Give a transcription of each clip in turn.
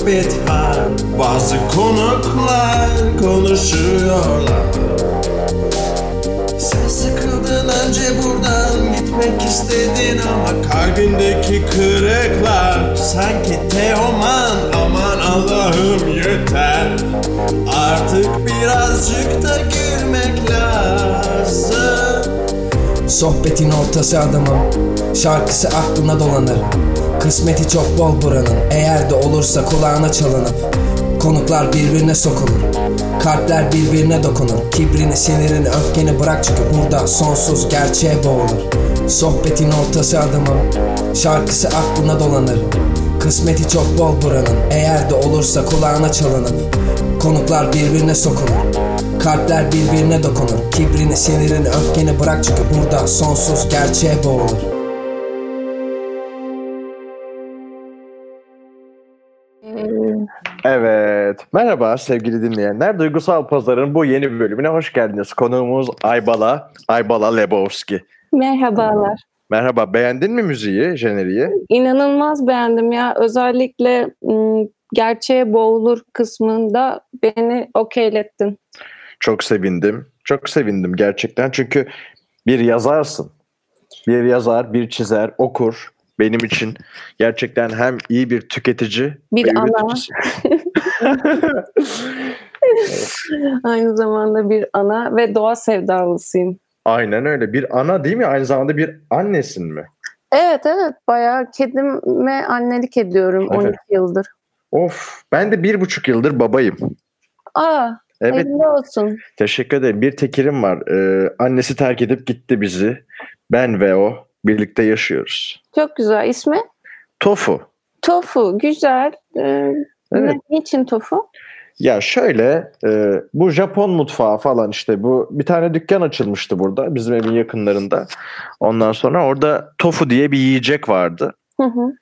sohbet var. Bazı konuklar konuşuyorlar. Sen sıkıldın önce buradan gitmek istedin ama kalbindeki kırıklar Sanki Teoman aman Allah'ım yeter. Artık birazcık da gülmek lazım. Sohbetin ortası adamım Şarkısı aklına dolanır Kısmeti çok bol buranın. Eğer de olursa kulağına çalınıp Konuklar birbirine sokulur. Kalpler birbirine dokunur. Kibrini, sinirini, öfkeni bırak çünkü burada sonsuz gerçeğe boğulur. Sohbetin ortası adamım Şarkısı aklına dolanır. Kısmeti çok bol buranın. Eğer de olursa kulağına çalınıp Konuklar birbirine sokulur. Kalpler birbirine dokunur. Kibrini, sinirini, öfkeni bırak çünkü burada sonsuz gerçeğe boğulur Evet. Merhaba sevgili dinleyenler. Duygusal Pazar'ın bu yeni bölümüne hoş geldiniz. Konuğumuz Aybala, Aybala Lebowski. Merhabalar. Merhaba. Beğendin mi müziği, jeneriği? İnanılmaz beğendim ya. Özellikle gerçeğe boğulur kısmında beni okeylettin. Çok sevindim. Çok sevindim gerçekten. Çünkü bir yazarsın. Bir yazar, bir çizer, okur. Benim için gerçekten hem iyi bir tüketici Bir ana. Aynı zamanda bir ana ve doğa sevdalısıyım. Aynen öyle. Bir ana değil mi? Aynı zamanda bir annesin mi? Evet evet bayağı kedime annelik ediyorum Evet. 12 yıldır. Of. Ben de bir buçuk yıldır babayım. Aa Evet. olsun. Teşekkür ederim. Bir tekirim var. Ee, annesi terk edip gitti bizi. Ben ve o birlikte yaşıyoruz. Çok güzel. İsmi? Tofu. Tofu. Güzel. Ee, Evet. Niçin tofu? Ya şöyle e, bu Japon mutfağı falan işte bu bir tane dükkan açılmıştı burada bizim evin yakınlarında. Ondan sonra orada tofu diye bir yiyecek vardı. Hı hı.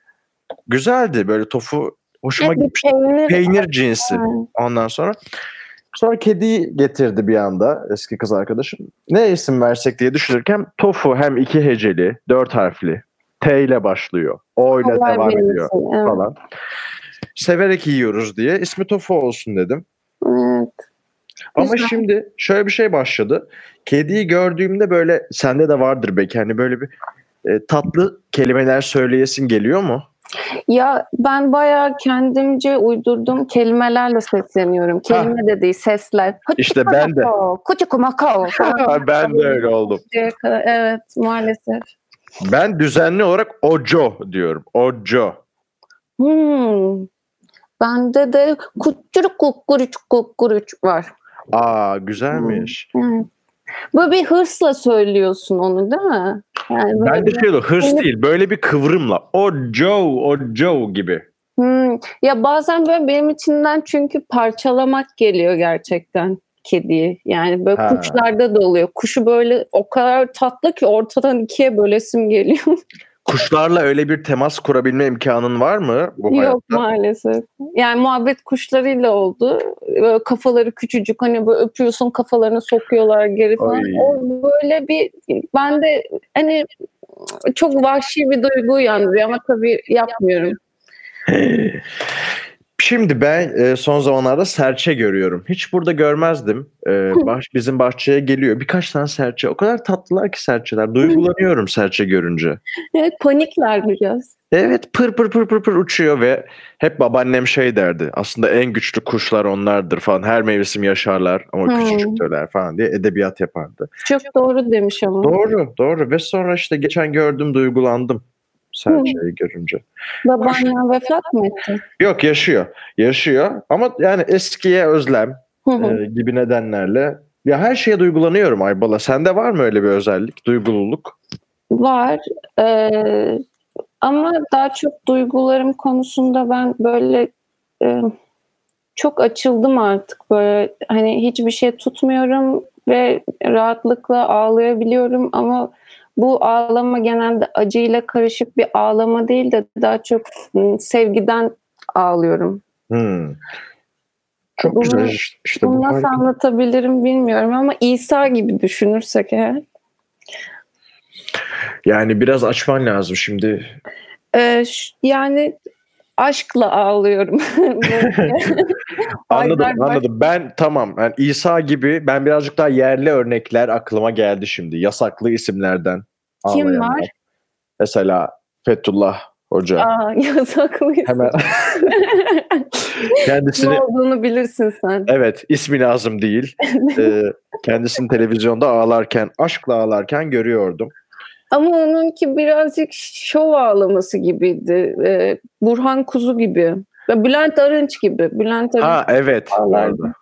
Güzeldi böyle tofu hoşuma Evet, gitmişti. peynir. Peynir cinsi. Ha. Ondan sonra sonra kediyi getirdi bir anda eski kız arkadaşım. Ne isim versek diye düşünürken tofu hem iki heceli, dört harfli. T ile başlıyor. O ile devam benim ediyor evet. falan. Severek yiyoruz diye ismi tofu olsun dedim. Evet. Ama Güzel. şimdi şöyle bir şey başladı. Kediyi gördüğümde böyle sende de vardır belki hani böyle bir e, tatlı kelimeler söyleyesin geliyor mu? Ya ben bayağı kendimce uydurduğum kelimelerle sesleniyorum. Kelime de değil sesler. İşte ben de. Kuçukumako. ben de öyle oldum. Evet maalesef. Ben düzenli olarak ojo diyorum. Ojo. Hmm. Bende de kuçuruk kukuruç kukuruç var. Aa güzelmiş. Evet. Böyle bir hırsla söylüyorsun onu değil mi? Yani Ben de şey hırs değil böyle bir kıvrımla. Ojo, ojo gibi. Hmm, Ya bazen böyle benim içinden çünkü parçalamak geliyor gerçekten kediyi. Yani böyle Ha. kuşlarda da oluyor. Kuşu böyle o kadar tatlı ki ortadan ikiye bölesim geliyor. Kuşlarla öyle bir temas kurabilme imkanın var mı bu Yok hayatta? maalesef. Yani muhabbet kuşlarıyla oldu. Böyle kafaları küçücük hani böyle öpüyorsun kafalarını sokuyorlar geri falan. Ay. O böyle bir ben de hani çok vahşi bir duygu uyandırıyor ama tabii yapmıyorum. Şimdi ben e, son zamanlarda serçe görüyorum. Hiç burada görmezdim. E, baş, bizim bahçeye geliyor. Birkaç tane serçe. O kadar tatlılar ki serçeler. Duygulanıyorum serçe görünce. Evet panikler biraz. Evet pır pır pır pır pır uçuyor ve hep babaannem şey derdi. Aslında en güçlü kuşlar onlardır falan. Her mevsim yaşarlar ama Hmm. küçücüktürler falan diye edebiyat yapardı. Çok doğru demiş ama. Doğru doğru ve sonra işte geçen gördüm duygulandım serçeyi görünce. Babaannen vefat mı etti? Yok yaşıyor. Yaşıyor ama yani eskiye özlem e, gibi nedenlerle ya her şeye duygulanıyorum Aybala. Sende var mı öyle bir özellik? Duygululuk? Var. Ee, ama daha çok duygularım konusunda ben böyle e, çok açıldım artık böyle hani hiçbir şey tutmuyorum ve rahatlıkla ağlayabiliyorum ama bu ağlama genelde acıyla karışık bir ağlama değil de daha çok sevgiden ağlıyorum. Hmm. Çok Bunu- güzel işte, Bunu bu nasıl harika. anlatabilirim bilmiyorum ama İsa gibi düşünürsek eğer. Yani biraz açman lazım şimdi. Ee, yani aşkla ağlıyorum. Anladım anladım. Ben tamam. Yani İsa gibi ben birazcık daha yerli örnekler aklıma geldi şimdi. Yasaklı isimlerden. Kim var? Mesela Fethullah Hoca. Aa, yasaklıyız. Hemen kendisini ne olduğunu bilirsin sen. evet ismi lazım değil. Ee, kendisini televizyonda ağlarken, aşkla ağlarken görüyordum. Ama onunki birazcık şov ağlaması gibiydi. Ee, Burhan Kuzu gibi. Ve Bülent Arınç gibi. Bülent Arınç Ha evet. ağlardı.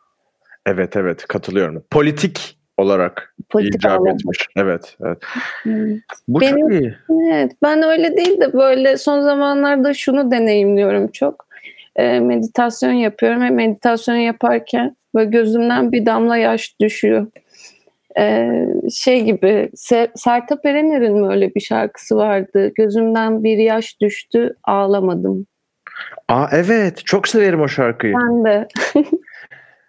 Evet evet katılıyorum. Politik olarak politik icap etmiş. Evet, evet. Hmm. Bu Benim- çok iyi. Evet, ben öyle değil de böyle son zamanlarda şunu deneyimliyorum çok. Ee, meditasyon yapıyorum ve meditasyon yaparken böyle gözümden bir damla yaş düşüyor. Ee, şey gibi Se- Sertab Erener'in mi öyle bir şarkısı vardı. Gözümden bir yaş düştü ağlamadım. Aa evet çok severim o şarkıyı. Ben de.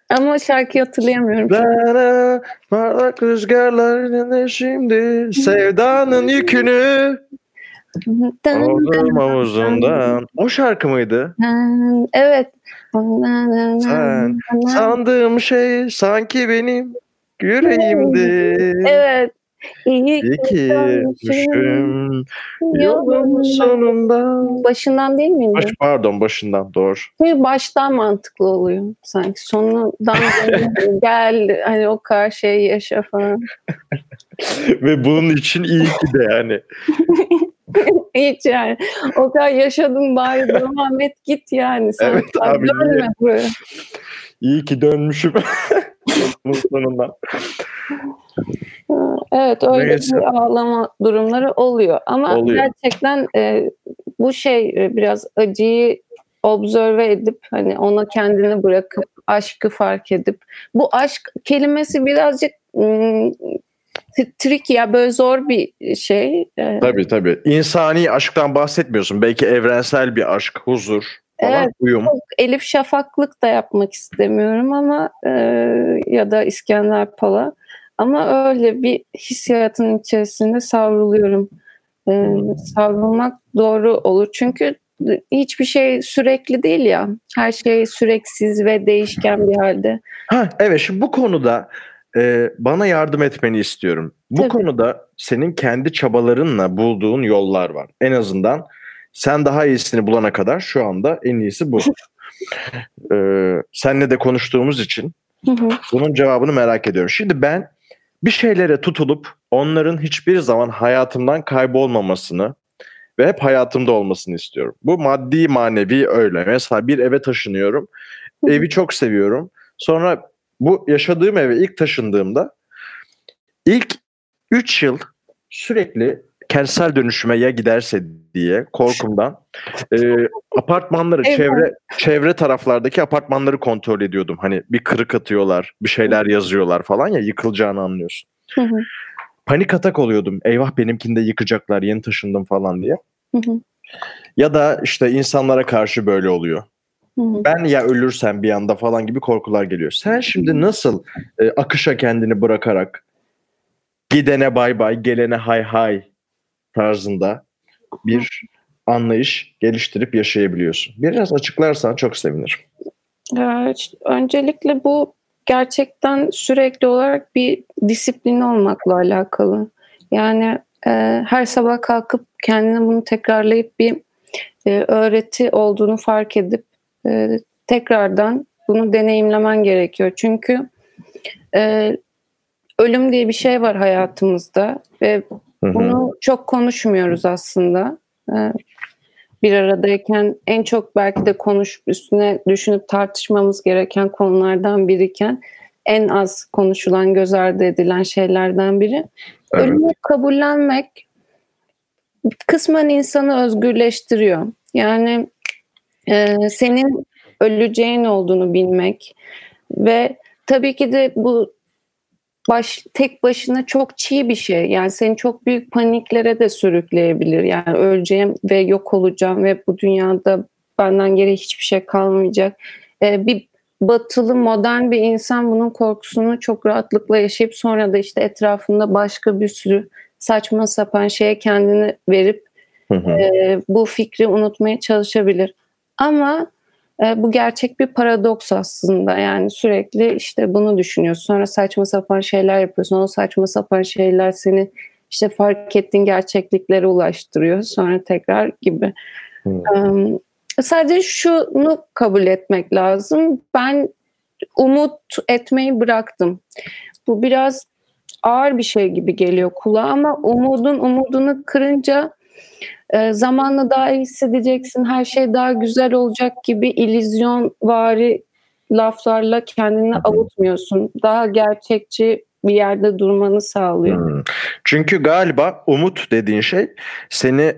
Ama şarkıyı hatırlayamıyorum. Rara, parlak rüzgarlar şimdi sevdanın yükünü oldum omuzundan. O şarkı mıydı? Evet. Sen Sandığım şey sanki benim yüreğimdi. Evet. İyi ki düştüm yolun sonunda. Başından değil miydi? Baş, pardon başından doğru. Çünkü baştan mantıklı oluyor sanki. Sonundan gel hani o kadar şey yaşa falan. Ve bunun için iyi ki de yani. Hiç yani. O kadar yaşadım bari devam et git yani. Sen Evet abi, Dönme buraya. İyi ki dönmüşüm. Sonunda. Evet öyle Neyse. bir ağlama durumları oluyor. Ama Oluyor. gerçekten e, bu şey e, biraz acıyı observe edip hani ona kendini bırakıp aşkı fark edip bu aşk kelimesi birazcık ım, t- tricky ya böyle zor bir şey. E, Tabii tabii. İnsani aşktan bahsetmiyorsun. Belki evrensel bir aşk, huzur Evet. uyum. çok Elif Şafaklık da yapmak istemiyorum ama e, ya da İskender Pala ama öyle bir hissiyatın içerisinde savruluyorum. E, savrulmak doğru olur çünkü hiçbir şey sürekli değil ya. Her şey süreksiz ve değişken bir halde. Ha evet şimdi bu konuda e, bana yardım etmeni istiyorum. Bu Tabii. konuda senin kendi çabalarınla bulduğun yollar var. En azından sen daha iyisini bulana kadar şu anda en iyisi bu. ee, senle de konuştuğumuz için Hı hı. bunun cevabını merak ediyorum. Şimdi ben bir şeylere tutulup onların hiçbir zaman hayatımdan kaybolmamasını ve hep hayatımda olmasını istiyorum. Bu maddi manevi öyle. Mesela bir eve taşınıyorum. Hı. Evi çok seviyorum. Sonra bu yaşadığım eve ilk taşındığımda ilk 3 yıl sürekli kentsel dönüşüme ya giderse diye korkumdan e, apartmanları Evet. çevre çevre taraflardaki apartmanları kontrol ediyordum. Hani bir kırık atıyorlar, bir şeyler yazıyorlar falan ya yıkılacağını anlıyorsun. Hı hı. Panik atak oluyordum. Eyvah benimkini de yıkacaklar, yeni taşındım falan diye. Hı hı. Ya da işte insanlara karşı böyle oluyor. Hı hı. Ben ya ölürsem bir anda falan gibi korkular geliyor. Sen şimdi nasıl e, akışa kendini bırakarak gidene bay bay, gelene hay hay tarzında bir anlayış geliştirip yaşayabiliyorsun. Biraz açıklarsan çok sevinirim. Evet, öncelikle bu gerçekten sürekli olarak bir disiplin olmakla alakalı. Yani e, her sabah kalkıp kendine bunu tekrarlayıp bir e, öğreti olduğunu fark edip e, tekrardan bunu deneyimlemen gerekiyor. Çünkü e, ölüm diye bir şey var hayatımızda ve Bunu çok konuşmuyoruz aslında. Ee, Bir aradayken en çok belki de konuşup üstüne düşünüp tartışmamız gereken konulardan biriken en az konuşulan, göz ardı edilen şeylerden biri. Evet. Ölümü kabullenmek kısmen insanı özgürleştiriyor. Yani e, senin öleceğin olduğunu bilmek ve tabii ki de bu baş tek başına çok çiğ bir şey. Yani seni çok büyük paniklere de sürükleyebilir. Yani öleceğim ve yok olacağım ve bu dünyada benden geri hiçbir şey kalmayacak. Ee, bir batılı modern bir insan bunun korkusunu çok rahatlıkla yaşayıp sonra da işte etrafında başka bir sürü saçma sapan şeye kendini verip Hı hı. e, bu fikri unutmaya çalışabilir. Ama bu gerçek bir paradoks aslında. Yani sürekli işte bunu düşünüyorsun. Sonra saçma sapan şeyler yapıyorsun. O saçma sapan şeyler seni işte fark ettiğin gerçekliklere ulaştırıyor. Sonra tekrar gibi. Hı. Em, sadece şunu kabul etmek lazım. Ben umut etmeyi bıraktım. Bu biraz ağır bir şey gibi geliyor kulağa ama umudun umudunu kırınca e, zamanla daha iyi hissedeceksin, her şey daha güzel olacak gibi illüzyon vari laflarla kendini avutmuyorsun. Daha gerçekçi bir yerde durmanı sağlıyor. Hmm. Çünkü galiba umut dediğin şey seni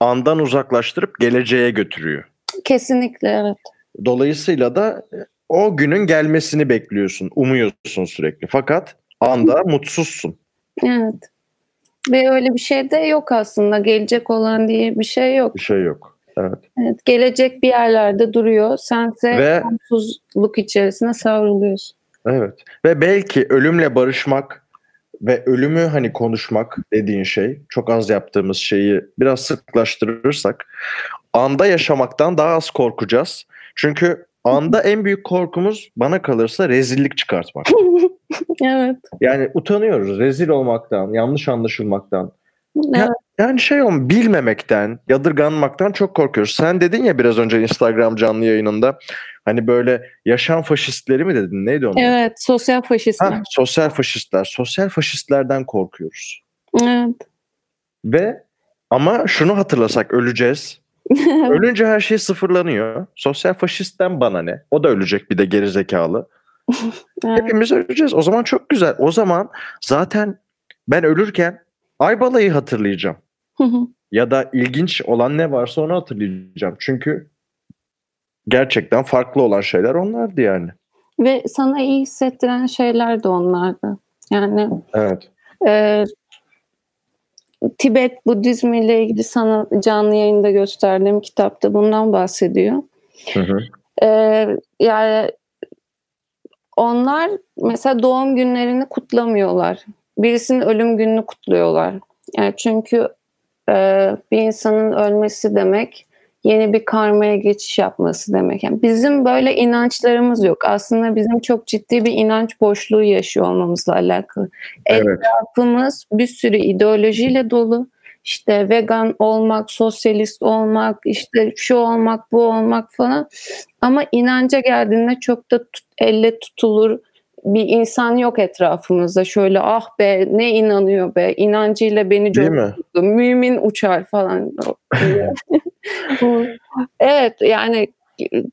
andan uzaklaştırıp geleceğe götürüyor. Kesinlikle evet. Dolayısıyla da e, o günün gelmesini bekliyorsun, umuyorsun sürekli. Fakat anda mutsuzsun. Evet. Ve öyle bir şey de yok aslında. Gelecek olan diye bir şey yok. Bir şey yok. Evet. Evet, gelecek bir yerlerde duruyor. Sense Ve- mutsuzluk içerisine savruluyorsun. Evet. Ve belki ölümle barışmak ve ölümü hani konuşmak dediğin şey çok az yaptığımız şeyi biraz sıklaştırırsak anda yaşamaktan daha az korkacağız. Çünkü anda en büyük korkumuz bana kalırsa rezillik çıkartmak. Evet. Yani utanıyoruz rezil olmaktan, yanlış anlaşılmaktan. Ya- evet. Yani şey olm bilmemekten, yadırganmaktan çok korkuyoruz. Sen dedin ya biraz önce Instagram canlı yayınında hani böyle yaşam faşistleri mi dedin? Neydi onlar? Evet, sosyal faşistler. Ha, sosyal faşistler. Sosyal faşistlerden korkuyoruz. Evet. Ve ama şunu hatırlasak öleceğiz. Ölünce her şey sıfırlanıyor. Sosyal faşistten bana ne? O da ölecek bir de gerizekalı. evet. Hepimiz öleceğiz. O zaman çok güzel. O zaman zaten ben ölürken Aybala'yı hatırlayacağım. Ya da ilginç olan ne varsa onu hatırlayacağım. Çünkü gerçekten farklı olan şeyler onlardı yani. Ve sana iyi hissettiren şeyler de onlardı. Yani Evet. e, Tibet Budizmi ile ilgili sana canlı yayında gösterdiğim kitapta bundan bahsediyor. Hı hı. Ee, yani onlar mesela doğum günlerini kutlamıyorlar. Birisinin ölüm gününü kutluyorlar. Yani çünkü e, bir insanın ölmesi demek yeni bir karmaya geçiş yapması demek. Yani bizim böyle inançlarımız yok. Aslında bizim çok ciddi bir inanç boşluğu yaşıyor olmamızla alakalı. Evet. Etrafımız bir sürü ideolojiyle dolu. İşte vegan olmak, sosyalist olmak, işte şu olmak, bu olmak falan. Ama inanca geldiğinde çok da tut- elle tutulur bir insan yok etrafımızda. Şöyle ah be ne inanıyor be inancıyla beni coşturdu. Mümin uçar falan. evet yani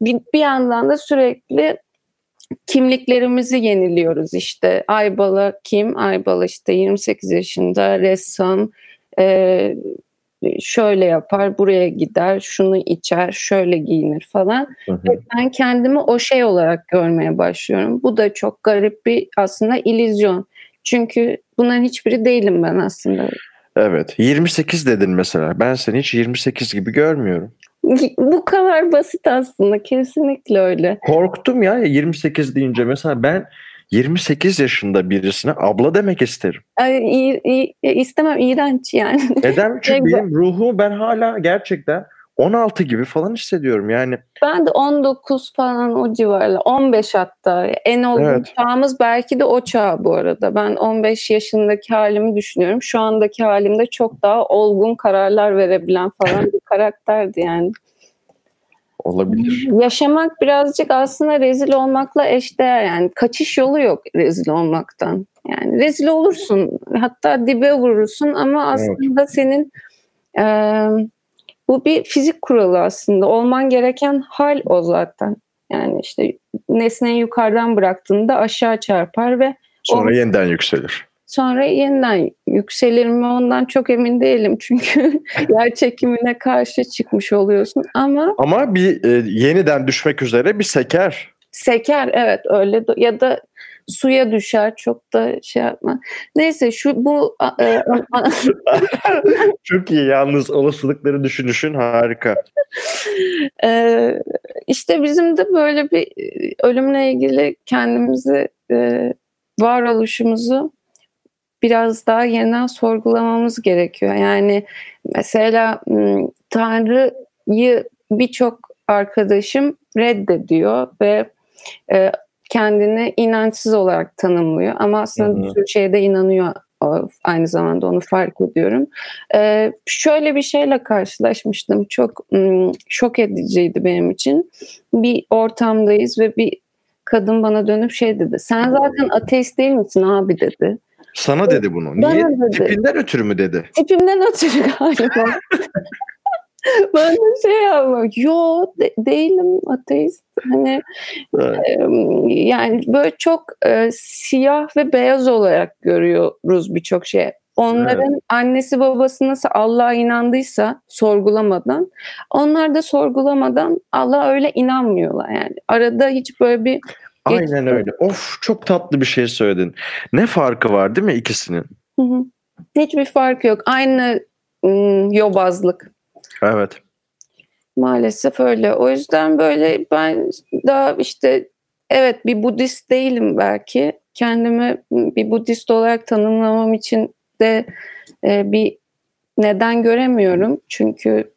bir, bir yandan da sürekli kimliklerimizi yeniliyoruz işte. Aybala kim? Aybala işte 28 yaşında ressam e, şöyle yapar, buraya gider, şunu içer, şöyle giyinir falan. Hı hı. Ve ben kendimi o şey olarak görmeye başlıyorum. Bu da çok garip bir aslında illüzyon. Çünkü bunların hiçbiri değilim ben aslında. Evet. 28 dedin mesela. Ben seni hiç 28 gibi görmüyorum. Bu kadar basit aslında. Kesinlikle öyle. Korktum ya 28 deyince. Mesela ben 28 yaşında birisine abla demek isterim. Ay, iyi- iyi- istemem iğrenç yani. Neden? Çünkü benim ruhumu ben hala gerçekten 16 gibi falan hissediyorum. Yani Ben de 19 falan o civarla. 15 hatta. En olgun Evet. çağımız belki de o çağ bu arada. Ben 15 yaşındaki halimi düşünüyorum. Şu andaki halimde çok daha olgun kararlar verebilen falan bir karakterdi yani. Olabilir. Yaşamak birazcık aslında rezil olmakla eşdeğer yani. Kaçış yolu yok rezil olmaktan. Yani rezil olursun. Hatta dibe vurursun ama aslında senin e, bu bir fizik kuralı aslında. Olman gereken hal o zaten. Yani işte nesneyi yukarıdan bıraktığında aşağı çarpar ve Sonra O- yeniden yükselir. Sonra yeniden yükselir mi ondan çok emin değilim. Çünkü yer çekimine karşı çıkmış oluyorsun ama Ama bir e, yeniden düşmek üzere bir seker. Seker evet öyle ya da suya düşer çok da şey yapma. Neyse şu bu e, Çok iyi yalnız olasılıkları düşünüşün harika. e, işte bizim de böyle bir e, ölümle ilgili kendimizi e, varoluşumuzu biraz daha yeniden sorgulamamız gerekiyor. Yani mesela Tanrı'yı birçok arkadaşım reddediyor ve e, kendini inançsız olarak tanımlıyor. Ama aslında bir sürü şeyde inanıyor aynı zamanda onu fark ediyorum. Ee, şöyle bir şeyle karşılaşmıştım. Çok ım, şok ediciydi benim için. Bir ortamdayız ve bir kadın bana dönüp şey dedi. Sen zaten ateist değil misin abi dedi. Sana dedi bunu. Niye? Dedi. Tipinden ötürü mü dedi? Tipimden ötürü galiba. ben de şey yapmak, yo de, değilim ateist. Hani evet. e, yani böyle çok e, siyah ve beyaz olarak görüyoruz birçok şey. Onların evet. annesi babası nasıl Allah'a inandıysa sorgulamadan, onlar da sorgulamadan Allah'a öyle inanmıyorlar yani. Arada hiç böyle bir Aynen öyle. Of çok tatlı bir şey söyledin. Ne farkı var değil mi ikisinin? Hı hı. Hiçbir fark yok. Aynı ım, yobazlık. Evet. Maalesef öyle. O yüzden böyle ben daha işte evet bir Budist değilim belki. Kendimi bir Budist olarak tanımlamam için de e, bir neden göremiyorum. Çünkü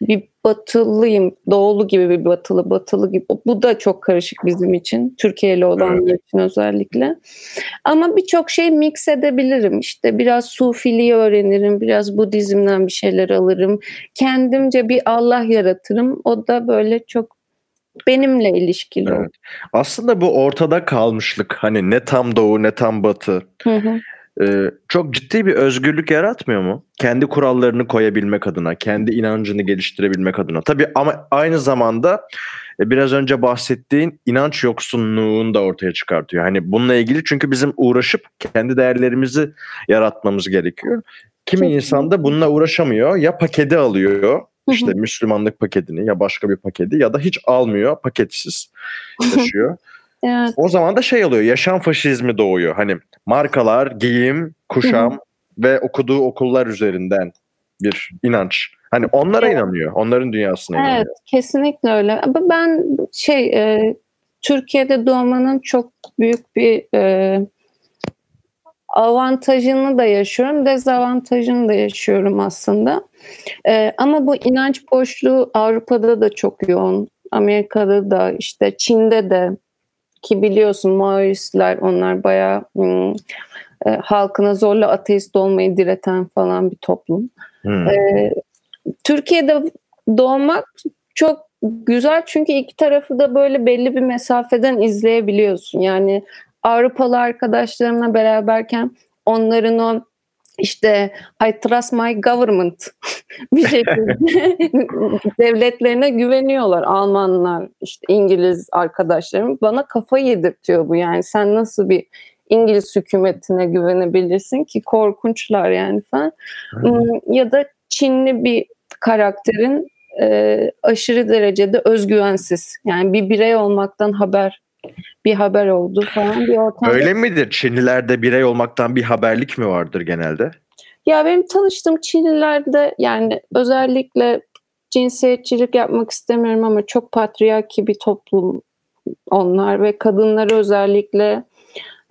bir batılıyım. Doğulu gibi bir batılı, batılı gibi. Bu da çok karışık bizim için. Türkiye'li olanlar evet. için özellikle. Ama birçok şey mix edebilirim. İşte biraz Sufiliği öğrenirim. Biraz Budizm'den bir şeyler alırım. Kendimce bir Allah yaratırım. O da böyle çok benimle ilişkili. Evet. Aslında bu ortada kalmışlık hani ne tam doğu ne tam batı. Hı hı e, çok ciddi bir özgürlük yaratmıyor mu? Kendi kurallarını koyabilmek adına, kendi inancını geliştirebilmek adına. Tabii ama aynı zamanda e, biraz önce bahsettiğin inanç yoksunluğunu da ortaya çıkartıyor. Hani bununla ilgili çünkü bizim uğraşıp kendi değerlerimizi yaratmamız gerekiyor. Kimi insan da bununla uğraşamıyor. Ya paketi alıyor, işte Müslümanlık paketini ya başka bir paketi ya da hiç almıyor, paketsiz yaşıyor. Evet. O zaman da şey oluyor yaşam faşizmi doğuyor. Hani markalar, giyim, kuşam ve okuduğu okullar üzerinden bir inanç. Hani onlara evet. inanıyor. Onların dünyasına evet, inanıyor. Evet kesinlikle öyle. Ama ben şey e, Türkiye'de doğmanın çok büyük bir e, avantajını da yaşıyorum, dezavantajını da yaşıyorum aslında. E, ama bu inanç boşluğu Avrupa'da da çok yoğun. Amerika'da da işte Çin'de de ki biliyorsun Maoistler onlar bayağı hmm, e, halkına zorla ateist olmayı direten falan bir toplum. Hmm. E, Türkiye'de doğmak çok güzel çünkü iki tarafı da böyle belli bir mesafeden izleyebiliyorsun. Yani Avrupalı arkadaşlarımla beraberken onların o işte I trust my government bir şekilde devletlerine güveniyorlar. Almanlar, işte İngiliz arkadaşlarım bana kafa yedirtiyor bu yani sen nasıl bir İngiliz hükümetine güvenebilirsin ki korkunçlar yani falan. Hmm, ya da Çinli bir karakterin e, aşırı derecede özgüvensiz. Yani bir birey olmaktan haber bir haber oldu falan bir ortamda. Öyle midir? Çinlilerde birey olmaktan bir haberlik mi vardır genelde? Ya benim tanıştığım Çinlilerde yani özellikle cinsiyetçilik yapmak istemiyorum ama çok patriarki bir toplum onlar ve kadınları özellikle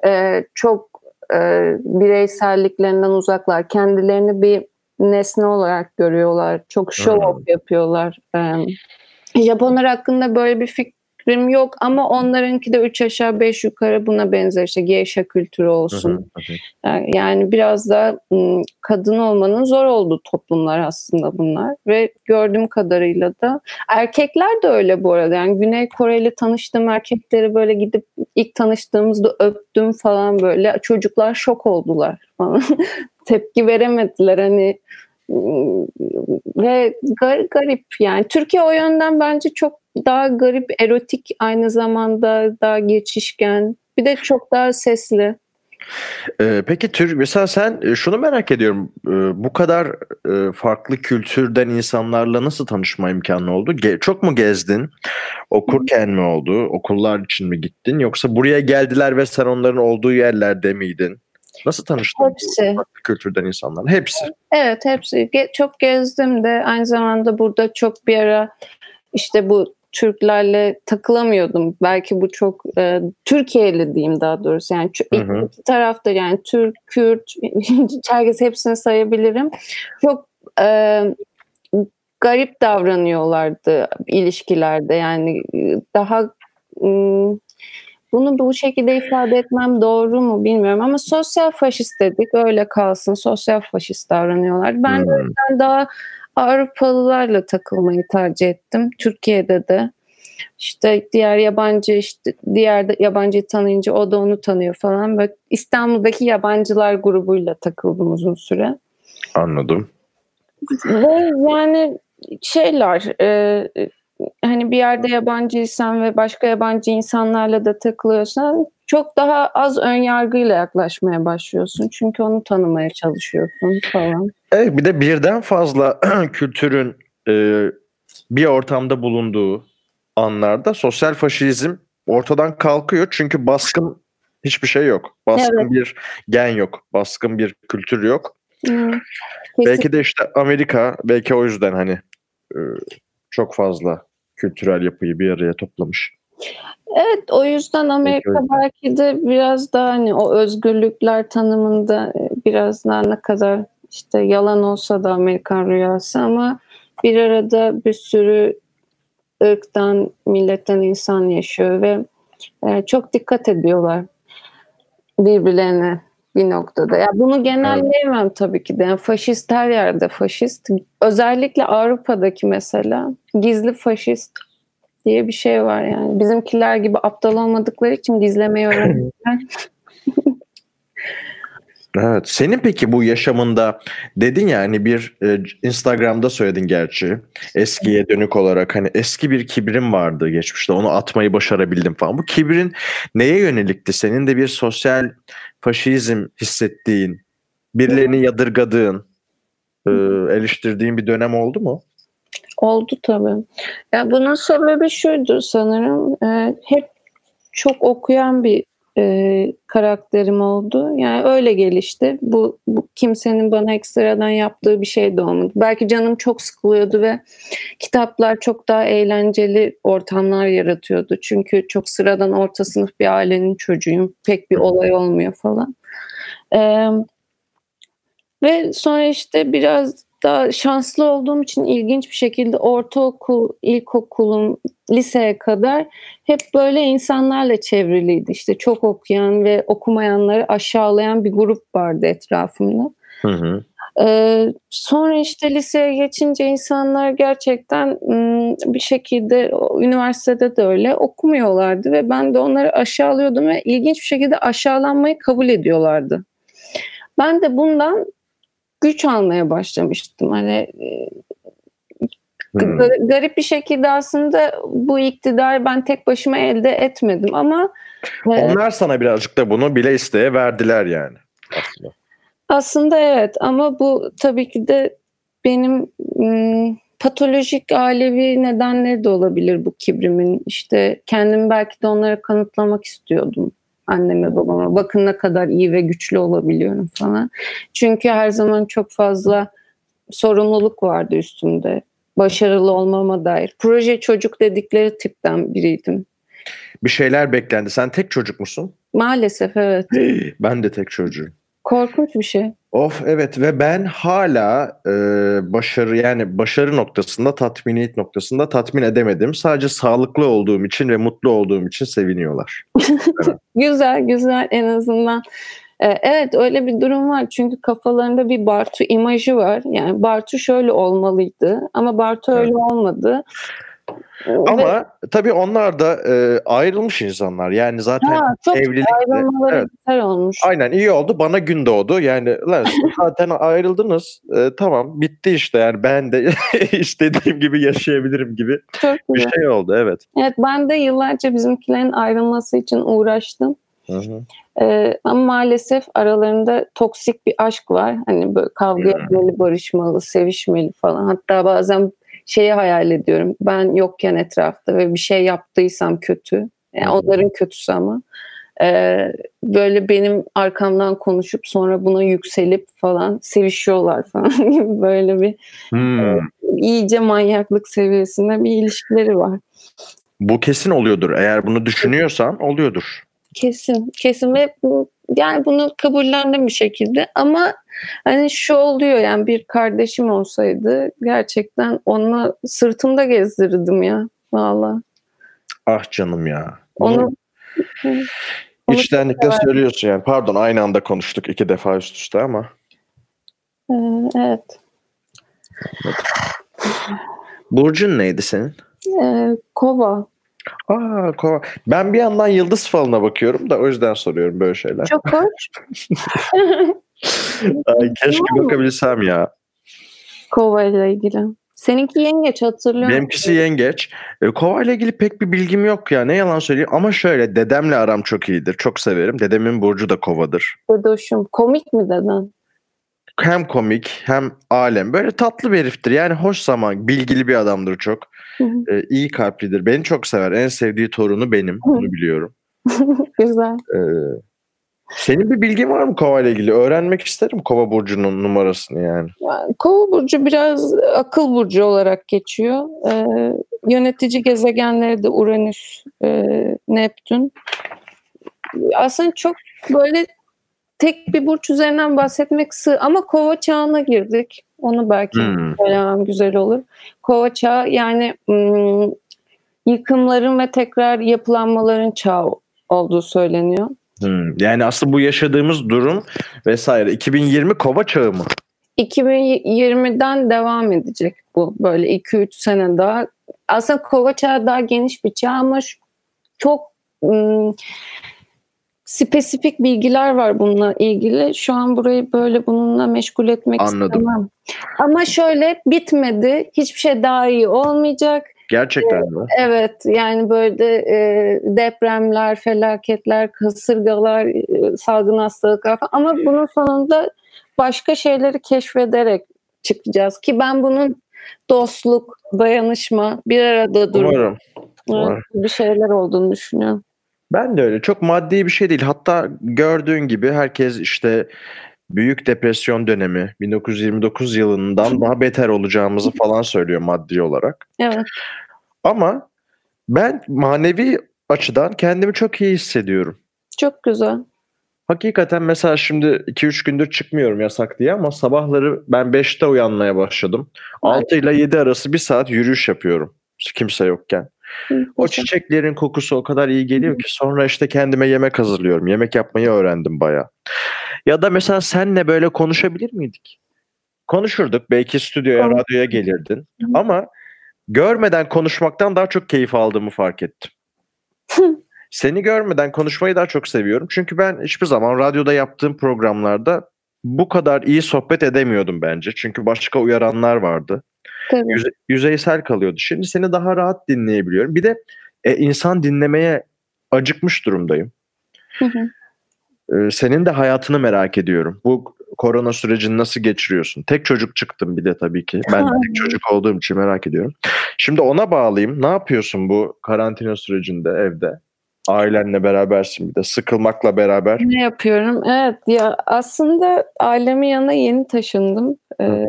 e, çok e, bireyselliklerinden uzaklar. Kendilerini bir nesne olarak görüyorlar. Çok show off yapıyorlar. E, Japonlar hakkında böyle bir fikir fikrim yok ama onlarınki de üç aşağı beş yukarı buna benzer işte geisha kültürü olsun. yani biraz da kadın olmanın zor olduğu toplumlar aslında bunlar ve gördüğüm kadarıyla da erkekler de öyle bu arada. Yani Güney Koreli tanıştığım erkekleri böyle gidip ilk tanıştığımızda öptüm falan böyle çocuklar şok oldular falan. Tepki veremediler hani ve garip yani Türkiye o yönden bence çok daha garip, erotik aynı zamanda daha geçişken. Bir de çok daha sesli. Ee, peki tür mesela sen e, şunu merak ediyorum ee, bu kadar e, farklı kültürden insanlarla nasıl tanışma imkanı oldu? Ge- çok mu gezdin? Okurken mi oldu? Okullar için mi gittin? Yoksa buraya geldiler ve sen onların olduğu yerlerde miydin? Nasıl tanıştın? Hepsi. Farklı kültürden insanlarla? Hepsi. Evet hepsi. Ge- çok gezdim de aynı zamanda burada çok bir ara işte bu Türklerle takılamıyordum. Belki bu çok e, Türkiye'li diyeyim daha doğrusu. Yani Hı hı. iki tarafta yani Türk, Kürt, Çerkes hepsini sayabilirim. Çok e, garip davranıyorlardı ilişkilerde. Yani e, daha bunu bu şekilde ifade etmem doğru mu bilmiyorum ama sosyal faşist dedik öyle kalsın sosyal faşist davranıyorlar. Ben de Hmm. yüzden daha Avrupalılarla takılmayı tercih ettim. Türkiye'de de işte diğer yabancı işte diğer de yabancıyı tanıyınca o da onu tanıyor falan. Böyle İstanbul'daki yabancılar grubuyla takıldım uzun süre. Anladım. Ve yani şeyler e, hani bir yerde yabancıysan ve başka yabancı insanlarla da takılıyorsan çok daha az ön yargıyla yaklaşmaya başlıyorsun. Çünkü onu tanımaya çalışıyorsun falan. Evet bir de birden fazla kültürün e, bir ortamda bulunduğu anlarda sosyal faşizm ortadan kalkıyor. Çünkü baskın hiçbir şey yok. Baskın Evet. bir gen yok. Baskın bir kültür yok. Hmm. Belki de işte Amerika belki o yüzden hani e, çok fazla kültürel yapıyı bir araya toplamış. Evet o yüzden Amerika belki de biraz daha hani o özgürlükler tanımında e, biraz daha ne kadar işte yalan olsa da Amerikan rüyası ama bir arada bir sürü ırktan, milletten insan yaşıyor ve e, çok dikkat ediyorlar birbirlerine bir noktada. Ya bunu genelleyemem tabii ki de. Yani faşist her yerde faşist. Özellikle Avrupa'daki mesela gizli faşist diye bir şey var yani. Bizimkiler gibi aptal olmadıkları için gizlemeyi öğrenmişler. Evet. Senin peki bu yaşamında dedin ya hani bir e, Instagram'da söyledin gerçi eskiye dönük olarak hani eski bir kibrim vardı geçmişte onu atmayı başarabildim falan. Bu kibrin neye yönelikti? Senin de bir sosyal faşizm hissettiğin, birilerini yadırgadığın, e, eleştirdiğin bir dönem oldu mu? Oldu tabii. Ya bunun sebebi şuydu sanırım. e, hep çok okuyan bir e, karakterim oldu. Yani öyle gelişti. Bu, bu kimsenin bana ekstradan yaptığı bir şey de olmadı. Belki canım çok sıkılıyordu ve kitaplar çok daha eğlenceli ortamlar yaratıyordu. Çünkü çok sıradan orta sınıf bir ailenin çocuğuyum. Pek bir olay olmuyor falan. E, ve sonra işte biraz daha şanslı olduğum için ilginç bir şekilde ortaokul, ilkokulum, liseye kadar hep böyle insanlarla çevriliydi. İşte çok okuyan ve okumayanları aşağılayan bir grup vardı etrafımda. Hı hı. Ee, sonra işte liseye geçince insanlar gerçekten ım, bir şekilde üniversitede de öyle okumuyorlardı ve ben de onları aşağılıyordum ve ilginç bir şekilde aşağılanmayı kabul ediyorlardı. Ben de bundan güç almaya başlamıştım. Hani e, Hmm. Gar- garip bir şekilde aslında bu iktidar ben tek başıma elde etmedim ama e, Onlar sana birazcık da bunu bile isteye verdiler yani aslında. aslında evet ama bu tabii ki de benim m, patolojik ailevi nedenleri de olabilir bu kibrimin. İşte kendimi belki de onlara kanıtlamak istiyordum anneme babama. Bakın ne kadar iyi ve güçlü olabiliyorum falan. Çünkü her zaman çok fazla sorumluluk vardı üstümde. Başarılı olmama dair. Proje çocuk dedikleri tipten biriydim. Bir şeyler beklendi. Sen tek çocuk musun? Maalesef evet. Ben de tek çocuğum. Korkunç bir şey. Of evet ve ben hala e, başarı yani başarı noktasında tatminiyet noktasında tatmin edemedim. Sadece sağlıklı olduğum için ve mutlu olduğum için seviniyorlar. Güzel güzel en azından. Ee, evet öyle bir durum var. Çünkü kafalarında bir Bartu imajı var. Yani Bartu şöyle olmalıydı ama Bartu Evet. öyle olmadı. Ve- Ama tabii onlar da e, ayrılmış insanlar. Yani zaten ha, çok evlilik de- ayrılmaları evet. güzel olmuş. aynen iyi oldu. Bana gün doğdu. Yani lan zaten ayrıldınız. E, tamam bitti işte. Yani ben de istediğim gibi yaşayabilirim gibi Çok bir güzel. şey oldu. Evet. Evet ben de yıllarca bizimkilerin ayrılması için uğraştım. Hı hı. Ee, ama maalesef aralarında toksik bir aşk var. Hani böyle kavga Hmm. etmeli, barışmalı, sevişmeli falan. Hatta bazen şeyi hayal ediyorum. Ben yokken etrafta ve bir şey yaptıysam kötü. Yani Hmm. onların kötüsü ama. Ee, böyle benim arkamdan konuşup sonra buna yükselip falan sevişiyorlar falan gibi böyle bir Hmm. iyice manyaklık seviyesinde bir ilişkileri var. Bu kesin oluyordur. Eğer bunu düşünüyorsan oluyordur. Kesin, kesin ve bu, yani bunu kabullendim bir şekilde ama hani şu oluyor yani bir kardeşim olsaydı gerçekten onu sırtımda gezdirirdim ya valla. Ah canım ya. Onu onu içtenlikle söylüyorsun yani. Pardon aynı anda konuştuk iki defa üst üste ama. Ee, evet. Burcun neydi senin? Ee, kova. Aa kova. Ben bir yandan yıldız falına bakıyorum da o yüzden soruyorum böyle şeyler. Çok hoş. Ay, keşke bakabilsem ya. kova ile ilgili. Seninki yengeç hatırlıyor musun? Benimkisi yengeç. E, kova ile ilgili pek bir bilgim yok ya. Ne yalan söyleyeyim. Ama şöyle dedemle aram çok iyidir. Çok severim. Dedemin burcu da kovadır. Dedoşum. Komik mi deden? Hem komik hem alem. Böyle tatlı bir heriftir. Yani hoş zaman. Bilgili bir adamdır çok. Hı hı. E, iyi kalplidir. Beni çok sever. En sevdiği torunu benim. Bunu biliyorum. Güzel. E, senin bir bilgin var mı kova ile ilgili? Öğrenmek isterim kova burcunun numarasını yani. Yani Kova burcu biraz akıl burcu olarak geçiyor. Ee, yönetici gezegenleri de Uranüs, e, Neptün. Aslında çok böyle tek bir burç üzerinden bahsetmek sığ ama Kova çağına girdik. Onu belki Hmm. söylemem güzel olur. Kova çağı yani hmm, yıkımların ve tekrar yapılanmaların çağı olduğu söyleniyor. Hmm. Yani aslında bu yaşadığımız durum vesaire 2020 kova çağı mı? 2020'den devam edecek bu böyle 2-3 sene daha. Aslında kova çağı daha geniş bir çağ ama çok ım, spesifik bilgiler var bununla ilgili. Şu an burayı böyle bununla meşgul etmek Anladım. istemem. Ama şöyle bitmedi. Hiçbir şey daha iyi olmayacak. Gerçekten mi? Evet yani böyle e, depremler, felaketler, kasırgalar, e, salgın hastalıklar falan. Ama bunun sonunda başka şeyleri keşfederek çıkacağız. Ki ben bunun dostluk, dayanışma, bir arada durum Umarım. umarım. bir şeyler olduğunu düşünüyorum. Ben de öyle. Çok maddi bir şey değil. Hatta gördüğün gibi herkes işte Büyük Depresyon dönemi 1929 yılından daha beter olacağımızı falan söylüyor maddi olarak. Evet. Ama ben manevi açıdan kendimi çok iyi hissediyorum. Çok güzel. Hakikaten mesela şimdi 2-3 gündür çıkmıyorum yasak diye ama sabahları ben 5'te uyanmaya başladım. 6 ile 7 arası bir saat yürüyüş yapıyorum. Kimse yokken. O çiçeklerin kokusu o kadar iyi geliyor ki sonra işte kendime yemek hazırlıyorum. Yemek yapmayı öğrendim baya. Ya da mesela senle böyle konuşabilir miydik? Konuşurduk. Belki stüdyoya, radyoya gelirdin. Ama görmeden konuşmaktan daha çok keyif aldığımı fark ettim. Seni görmeden konuşmayı daha çok seviyorum. Çünkü ben hiçbir zaman radyoda yaptığım programlarda bu kadar iyi sohbet edemiyordum bence. Çünkü başka uyaranlar vardı. Yüze- yüzeysel kalıyordu. Şimdi seni daha rahat dinleyebiliyorum. Bir de e, insan dinlemeye acıkmış durumdayım. Hı hı. E, senin de hayatını merak ediyorum. Bu korona sürecini nasıl geçiriyorsun? Tek çocuk çıktım bir de tabii ki. Ben tek çocuk olduğum için merak ediyorum. Şimdi ona bağlayayım. Ne yapıyorsun bu karantina sürecinde evde? Ailenle berabersin bir de. Sıkılmakla beraber. Ne yapıyorum? Evet ya aslında ailemin yanına yeni taşındım. Ee,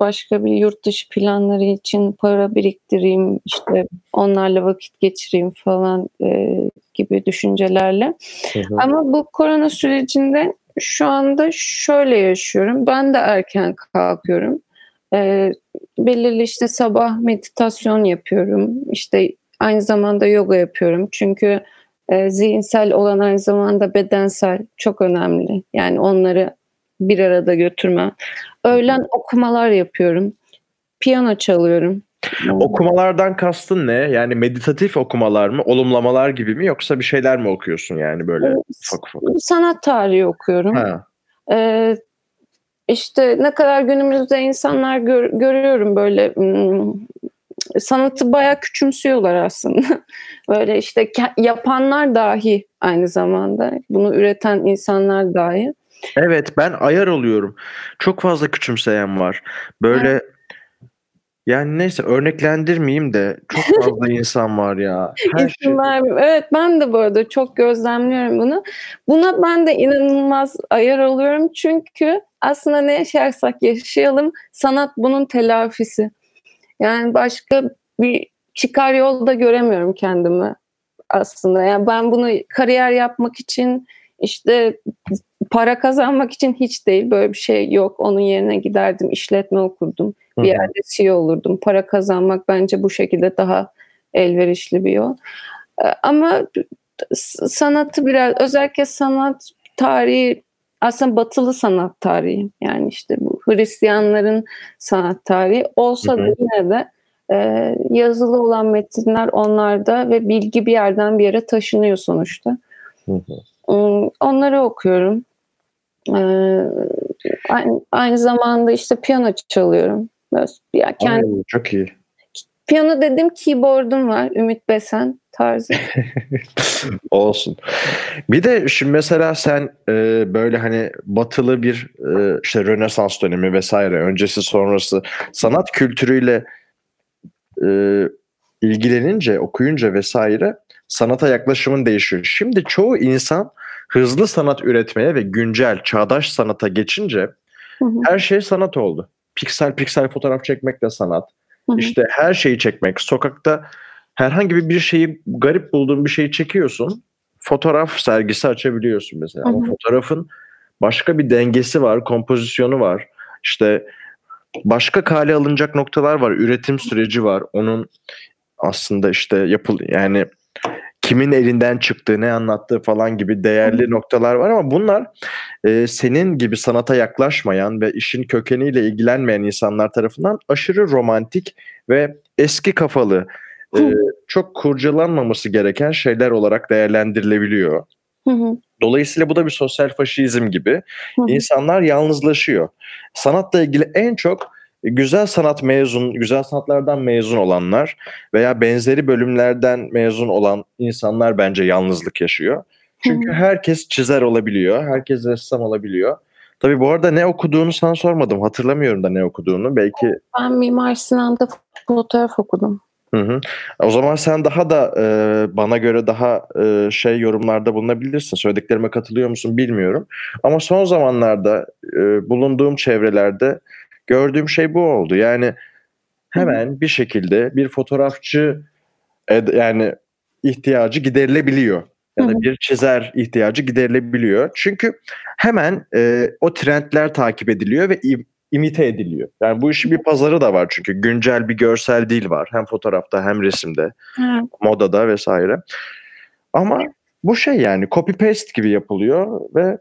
başka bir yurt dışı planları için para biriktireyim, işte onlarla vakit geçireyim falan e, gibi düşüncelerle. Hı hı. Ama bu korona sürecinde şu anda şöyle yaşıyorum. Ben de erken kalkıyorum. Ee, belirli işte sabah meditasyon yapıyorum. İşte aynı zamanda yoga yapıyorum. Çünkü e, zihinsel olan aynı zamanda bedensel çok önemli. Yani onları bir arada götürme. Öğlen okumalar yapıyorum. Piyano çalıyorum. Okumalardan kastın ne? Yani meditatif okumalar mı? Olumlamalar gibi mi? Yoksa bir şeyler mi okuyorsun yani böyle ufak ufak? Sanat tarihi okuyorum. Ha. Ee, işte ne kadar günümüzde insanlar gör- görüyorum böyle hmm, sanatı bayağı küçümsüyorlar aslında. böyle işte yapanlar dahi aynı zamanda bunu üreten insanlar dahi. Evet ben ayar oluyorum. Çok fazla küçümseyen var. Böyle Yani neyse örneklendirmeyeyim de çok fazla insan var ya. Her şey. Vermeyeyim. Evet ben de bu arada çok gözlemliyorum bunu. Buna ben de inanılmaz ayar oluyorum. Çünkü aslında ne yaşarsak yaşayalım sanat bunun telafisi. Yani başka bir çıkar yolda göremiyorum kendimi aslında. Yani ben bunu kariyer yapmak için işte para kazanmak için hiç değil. Böyle bir şey yok. Onun yerine giderdim, işletme okurdum. Bir yerde CEO olurdum. Para kazanmak bence bu şekilde daha elverişli bir yol. Ee, Ama sanatı biraz özellikle sanat tarihi aslında batılı sanat tarihi yani işte bu Hristiyanların sanat tarihi olsa da yine de e, yazılı olan metinler onlarda ve bilgi bir yerden bir yere taşınıyor sonuçta. Hı hı. Hmm, Onları okuyorum. Ee, aynı, aynı zamanda işte piyano çalıyorum. Böyle, ya kendi, Ay, çok iyi. piyano dedim keyboard'um var. Ümit Besen tarzı. Olsun. Bir de şimdi mesela sen e, böyle hani batılı bir e, işte Rönesans dönemi vesaire öncesi sonrası sanat kültürüyle e, ilgilenince, okuyunca vesaire sanata yaklaşımın değişiyor. Şimdi çoğu insan hızlı sanat üretmeye ve güncel, çağdaş sanata geçince Hı hı, her şey sanat oldu. Piksel piksel fotoğraf çekmek de sanat. hı hı. İşte her şeyi çekmek. Sokakta herhangi bir- bir şeyi garip bulduğun bir şeyi çekiyorsun. Fotoğraf sergisi açabiliyorsun mesela. Hı Ama hı. fotoğrafın başka bir dengesi var, kompozisyonu var. İşte başka kale alınacak noktalar var. Üretim süreci var. Onun aslında işte yapıl yani kimin elinden çıktığı, ne anlattığı falan gibi değerli noktalar var ama bunlar e, senin gibi sanata yaklaşmayan ve işin kökeniyle ilgilenmeyen insanlar tarafından aşırı romantik ve eski kafalı, e, çok kurcalanmaması gereken şeyler olarak değerlendirilebiliyor. Dolayısıyla bu da bir sosyal faşizm gibi. İnsanlar yalnızlaşıyor. Sanatla ilgili en çok güzel sanat mezun, güzel sanatlardan mezun olanlar veya benzeri bölümlerden mezun olan insanlar bence yalnızlık yaşıyor. Çünkü herkes çizer olabiliyor, herkes ressam olabiliyor. Tabii bu arada ne okuduğunu sana sormadım. Hatırlamıyorum da ne okuduğunu. Belki Ben Mimar Sinan'da fotoğraf okudum. Hı hı. O zaman sen daha da e, bana göre daha e, şey yorumlarda bulunabilirsin. Söylediklerime katılıyor musun bilmiyorum. Ama son zamanlarda e, bulunduğum çevrelerde gördüğüm şey bu oldu. Yani hemen bir şekilde bir fotoğrafçı ed- yani ihtiyacı giderilebiliyor. Ya da bir çizer ihtiyacı giderilebiliyor. Çünkü hemen e, o trendler takip ediliyor ve im- imite ediliyor. Yani bu işin bir pazarı da var çünkü güncel bir görsel dil var. Hem fotoğrafta hem resimde, Evet. modada vesaire. Ama bu şey yani copy paste gibi yapılıyor ve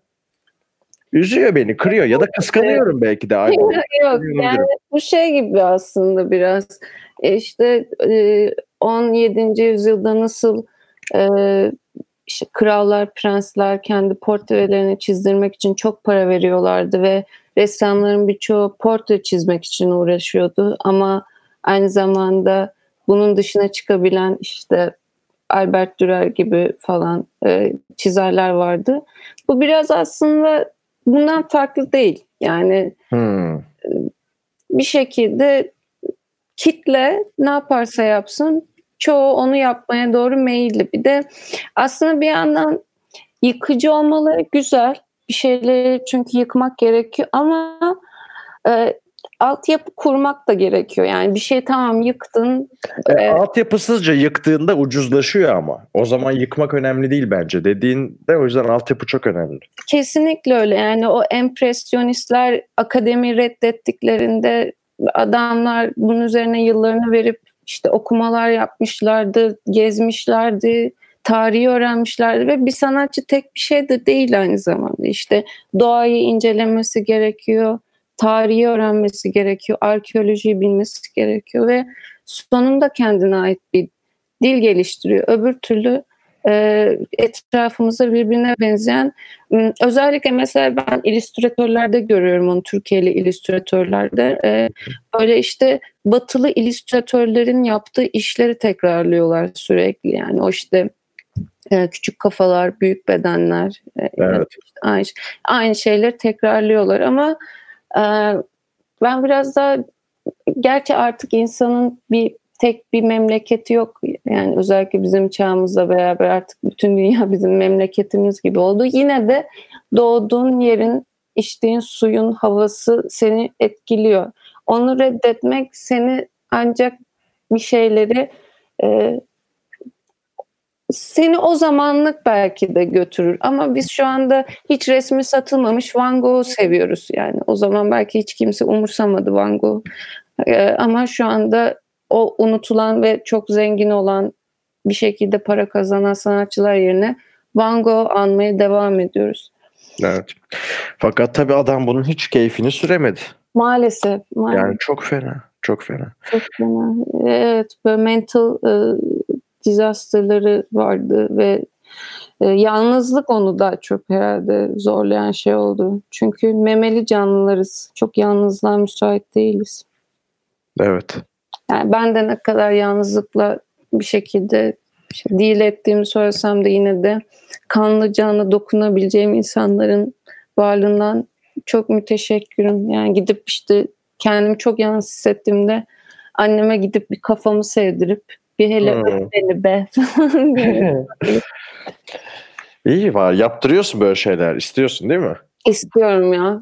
üzüyor beni, kırıyor ya da kıskanıyorum belki de. Yok yani bu şey gibi aslında biraz E işte e, 17. yüzyılda nasıl e, işte krallar, prensler kendi portrelerini çizdirmek için çok para veriyorlardı ve ressamların birçoğu portre çizmek için uğraşıyordu ama aynı zamanda bunun dışına çıkabilen işte Albert Dürer gibi falan e, çizerler vardı. Bu biraz aslında bundan farklı değil. Yani Hmm. bir şekilde kitle ne yaparsa yapsın çoğu onu yapmaya doğru meyilli. Bir de aslında bir yandan yıkıcı olmaları güzel. Bir şeyleri çünkü yıkmak gerekiyor ama e, altyapı kurmak da gerekiyor. Yani bir şey tamam yıktın. E, e, altyapısızca yıktığında ucuzlaşıyor ama. O zaman yıkmak önemli değil bence. Dediğinde o yüzden altyapı çok önemli. Kesinlikle öyle. Yani o empresyonistler akademi reddettiklerinde adamlar bunun üzerine yıllarını verip işte okumalar yapmışlardı, gezmişlerdi, tarihi öğrenmişlerdi ve bir sanatçı tek bir şey de değil aynı zamanda. İşte doğayı incelemesi gerekiyor, tarihi öğrenmesi gerekiyor, arkeolojiyi bilmesi gerekiyor ve sonunda kendine ait bir dil geliştiriyor. Öbür türlü e, etrafımızda birbirine benzeyen özellikle mesela ben illüstratörlerde görüyorum onu Türkiye'li illüstratörlerde e, böyle işte batılı illüstratörlerin yaptığı işleri tekrarlıyorlar sürekli yani o işte e, küçük kafalar büyük bedenler Evet. aynı, aynı şeyleri tekrarlıyorlar ama ben biraz daha gerçi artık insanın bir tek bir memleketi yok. Yani özellikle bizim çağımızla beraber artık bütün dünya bizim memleketimiz gibi oldu. Yine de doğduğun yerin, içtiğin suyun havası seni etkiliyor. Onu reddetmek seni ancak bir şeyleri e, seni o zamanlık belki de götürür. Ama biz şu anda hiç resmi satılmamış Van Gogh'u seviyoruz. Yani o zaman belki hiç kimse umursamadı Van Gogh. Ee, ama şu anda o unutulan ve çok zengin olan bir şekilde para kazanan sanatçılar yerine Van Gogh anmaya devam ediyoruz. Evet. Fakat tabii adam bunun hiç keyfini süremedi. Maalesef. maalesef. Yani çok fena. Çok fena. Çok fena. Evet böyle mental e, disasterları vardı ve e, yalnızlık onu da çok herhalde zorlayan şey oldu. Çünkü memeli canlılarız. Çok yalnızlığa müsait değiliz. Evet. Yani ben de ne kadar yalnızlıkla bir şekilde işte deal ettiğimi söylesem de yine de kanlı canlı dokunabileceğim insanların varlığından çok müteşekkirim. Yani gidip işte kendimi çok yalnız hissettiğimde anneme gidip bir kafamı sevdirip bir hele Hmm. beni be İyi var. Yaptırıyorsun böyle şeyler. İstiyorsun değil mi? istiyorum ya.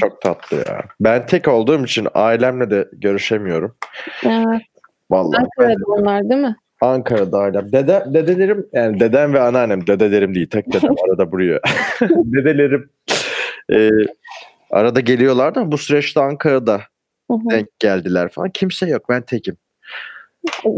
Çok tatlı ya. Ben tek olduğum için ailemle de görüşemiyorum. Evet. Vallahi. Ankara'da onlar değil mi? Ankara'da ailem. Dede, dedelerim yani dedem ve anneannem. Dedelerim değil. Tek dedem arada buraya. dedelerim e, arada geliyorlar da bu süreçte Ankara'da denk geldiler falan. Kimse yok. Ben tekim.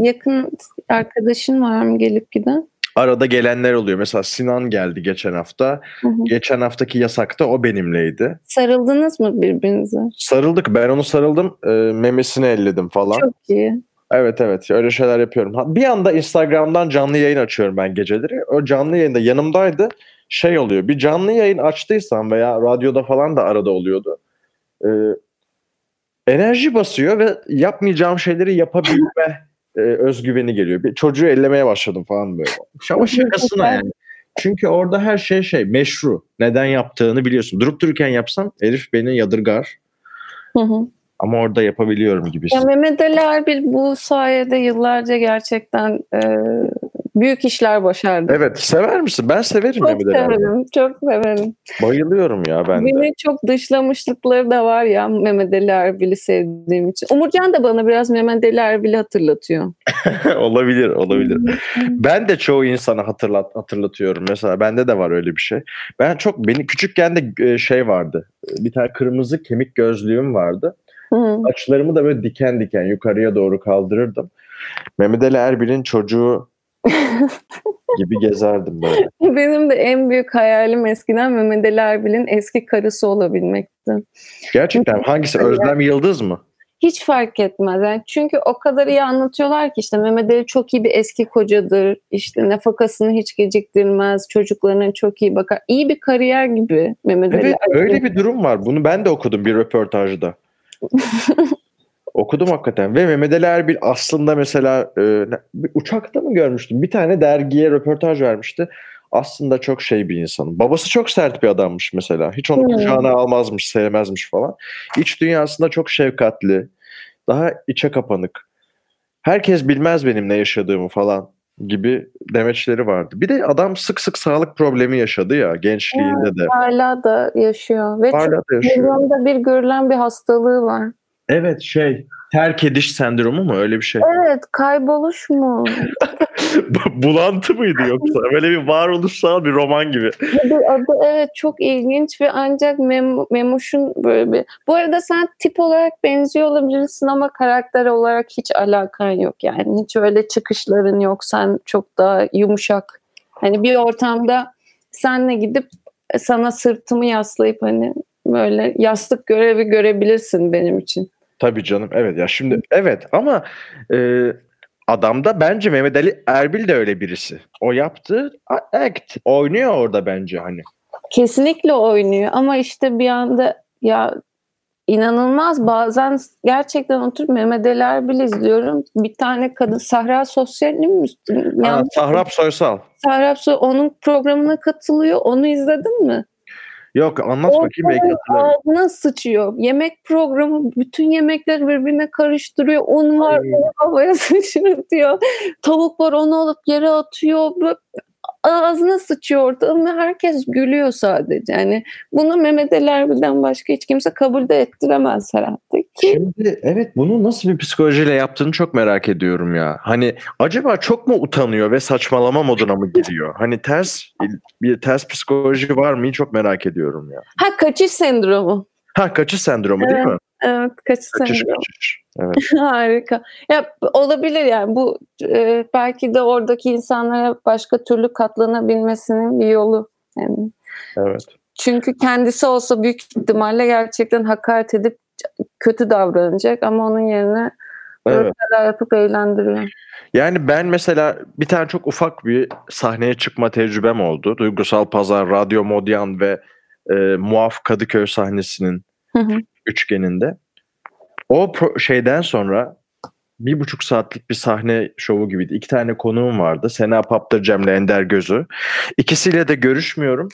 Yakın arkadaşın var mı gelip giden? Arada gelenler oluyor. Mesela Sinan geldi geçen hafta. Hı hı. Geçen haftaki yasakta o benimleydi. Sarıldınız mı birbirinize? Sarıldık. Ben onu sarıldım. e, memesini elledim falan. Çok iyi. Evet evet öyle şeyler yapıyorum. Bir anda Instagram'dan canlı yayın açıyorum ben geceleri. O canlı yayında yanımdaydı. Şey oluyor bir canlı yayın açtıysam veya radyoda falan da arada oluyordu. Ee, enerji basıyor ve yapmayacağım şeyleri yapabilme e, özgüveni geliyor. Bir çocuğu ellemeye başladım falan böyle. Ama şakasına yani. Çünkü orada her şey şey meşru. Neden yaptığını biliyorsun. Durup dururken yapsam herif beni yadırgar. Hı hı. Ama orada yapabiliyorum gibi. Ya Mehmet Ali Erbil bu sayede yıllarca gerçekten e, büyük işler başardı. Evet sever misin? Ben severim Çok Mehmet Ali Erbil'i. severim, çok severim. Bayılıyorum ya ben de. Beni çok dışlamışlıkları da var ya Mehmet Ali Erbil'i sevdiğim için. Umurcan da bana biraz Mehmet Ali Erbil'i hatırlatıyor. olabilir, olabilir. Ben de çoğu insana hatırlat hatırlatıyorum. Mesela bende de var öyle bir şey. Ben çok beni küçükken de e, şey vardı. Bir tane kırmızı kemik gözlüğüm vardı. Hı. Saçlarımı da böyle diken diken yukarıya doğru kaldırırdım. Mehmet Ali Erbil'in çocuğu gibi gezerdim böyle. Benim de en büyük hayalim eskiden Mehmet Ali Erbil'in eski karısı olabilmekti. Gerçekten hangisi? Özlem Yıldız mı? Hiç fark etmez. Yani çünkü o kadar iyi anlatıyorlar ki işte Mehmet Ali çok iyi bir eski kocadır. İşte nafakasını hiç geciktirmez. Çocuklarına çok iyi bakar. İyi bir kariyer gibi Mehmet Ali Evet öyle bir durum var. Bunu ben de okudum bir röportajda. okudum hakikaten. Ve Mehmet Ali Erbil aslında mesela e, uçakta mı görmüştüm? Bir tane dergiye röportaj vermişti. Aslında çok şey bir insan. Babası çok sert bir adammış mesela. Hiç onu Hmm. kucağına almazmış, sevmezmiş falan. İç dünyasında çok şefkatli. Daha içe kapanık. Herkes bilmez benim ne yaşadığımı falan gibi demeçleri vardı. Bir de adam sık sık sağlık problemi yaşadı ya gençliğinde de. Hala da yaşıyor. Ve Hala da yaşıyor. bir görülen bir hastalığı var. Evet şey terk ediş sendromu mu öyle bir şey? Evet kayboluş mu? Bulantı mıydı yoksa? Böyle bir varoluşsal bir roman gibi. Adı evet çok ilginç ve ancak Mem Memuş'un böyle bir... Bu arada sen tip olarak benziyor olabilirsin ama karakter olarak hiç alakan yok yani. Hiç öyle çıkışların yok. Sen çok daha yumuşak. Hani bir ortamda senle gidip sana sırtımı yaslayıp hani böyle yastık görevi görebilirsin benim için. Tabii canım evet ya şimdi evet ama e, adamda bence Mehmet Ali Erbil de öyle birisi. O yaptığı a- act oynuyor orada bence hani. Kesinlikle oynuyor ama işte bir anda ya inanılmaz bazen gerçekten oturup Mehmet Ali Erbil izliyorum. Bir tane kadın Sahra Sosyal'in mi? Yani Sahrap Soysal. Sahra Soy onun programına katılıyor. Onu izledin mi? Yok anlat bakayım belki hatırlarım. Ağzına sıçıyor. Yemek programı bütün yemekleri birbirine karıştırıyor. Un var onu havaya sıçratıyor. Tavuk var onu alıp yere atıyor. Ağzına sıçıyor ortalığı ve herkes gülüyor sadece. Yani bunu Mehmet Ali Erbil'den başka hiç kimse kabul de ettiremez herhalde. Ki Şimdi evet bunu nasıl bir psikolojiyle yaptığını çok merak ediyorum ya. Hani acaba çok mu utanıyor ve saçmalama moduna mı giriyor? Hani ters bir ters psikoloji var mı? Çok merak ediyorum ya. ha kaçış sendromu. Ha kaçış sendromu değil mi? Evet kaçış Kaçış sendromu. kaçış. Evet. Harika. Ya olabilir yani bu e, belki de oradaki insanlara başka türlü katlanabilmesinin bir yolu. Yani Evet. çünkü kendisi olsa büyük ihtimalle gerçekten hakaret edip kötü davranacak ama onun yerine Evet. yapıp eğlendiriyor. Yani ben mesela bir tane çok ufak bir sahneye çıkma tecrübem oldu. Duygusal Pazar, Radyo Modyan ve e, Muaf Kadıköy sahnesinin Hı hı. Üçgeninde. O şeyden sonra bir buçuk saatlik bir sahne şovu gibiydi. İki tane konuğum vardı. Sena Paptır, Cem'le Ender Gözü. İkisiyle de görüşmüyorum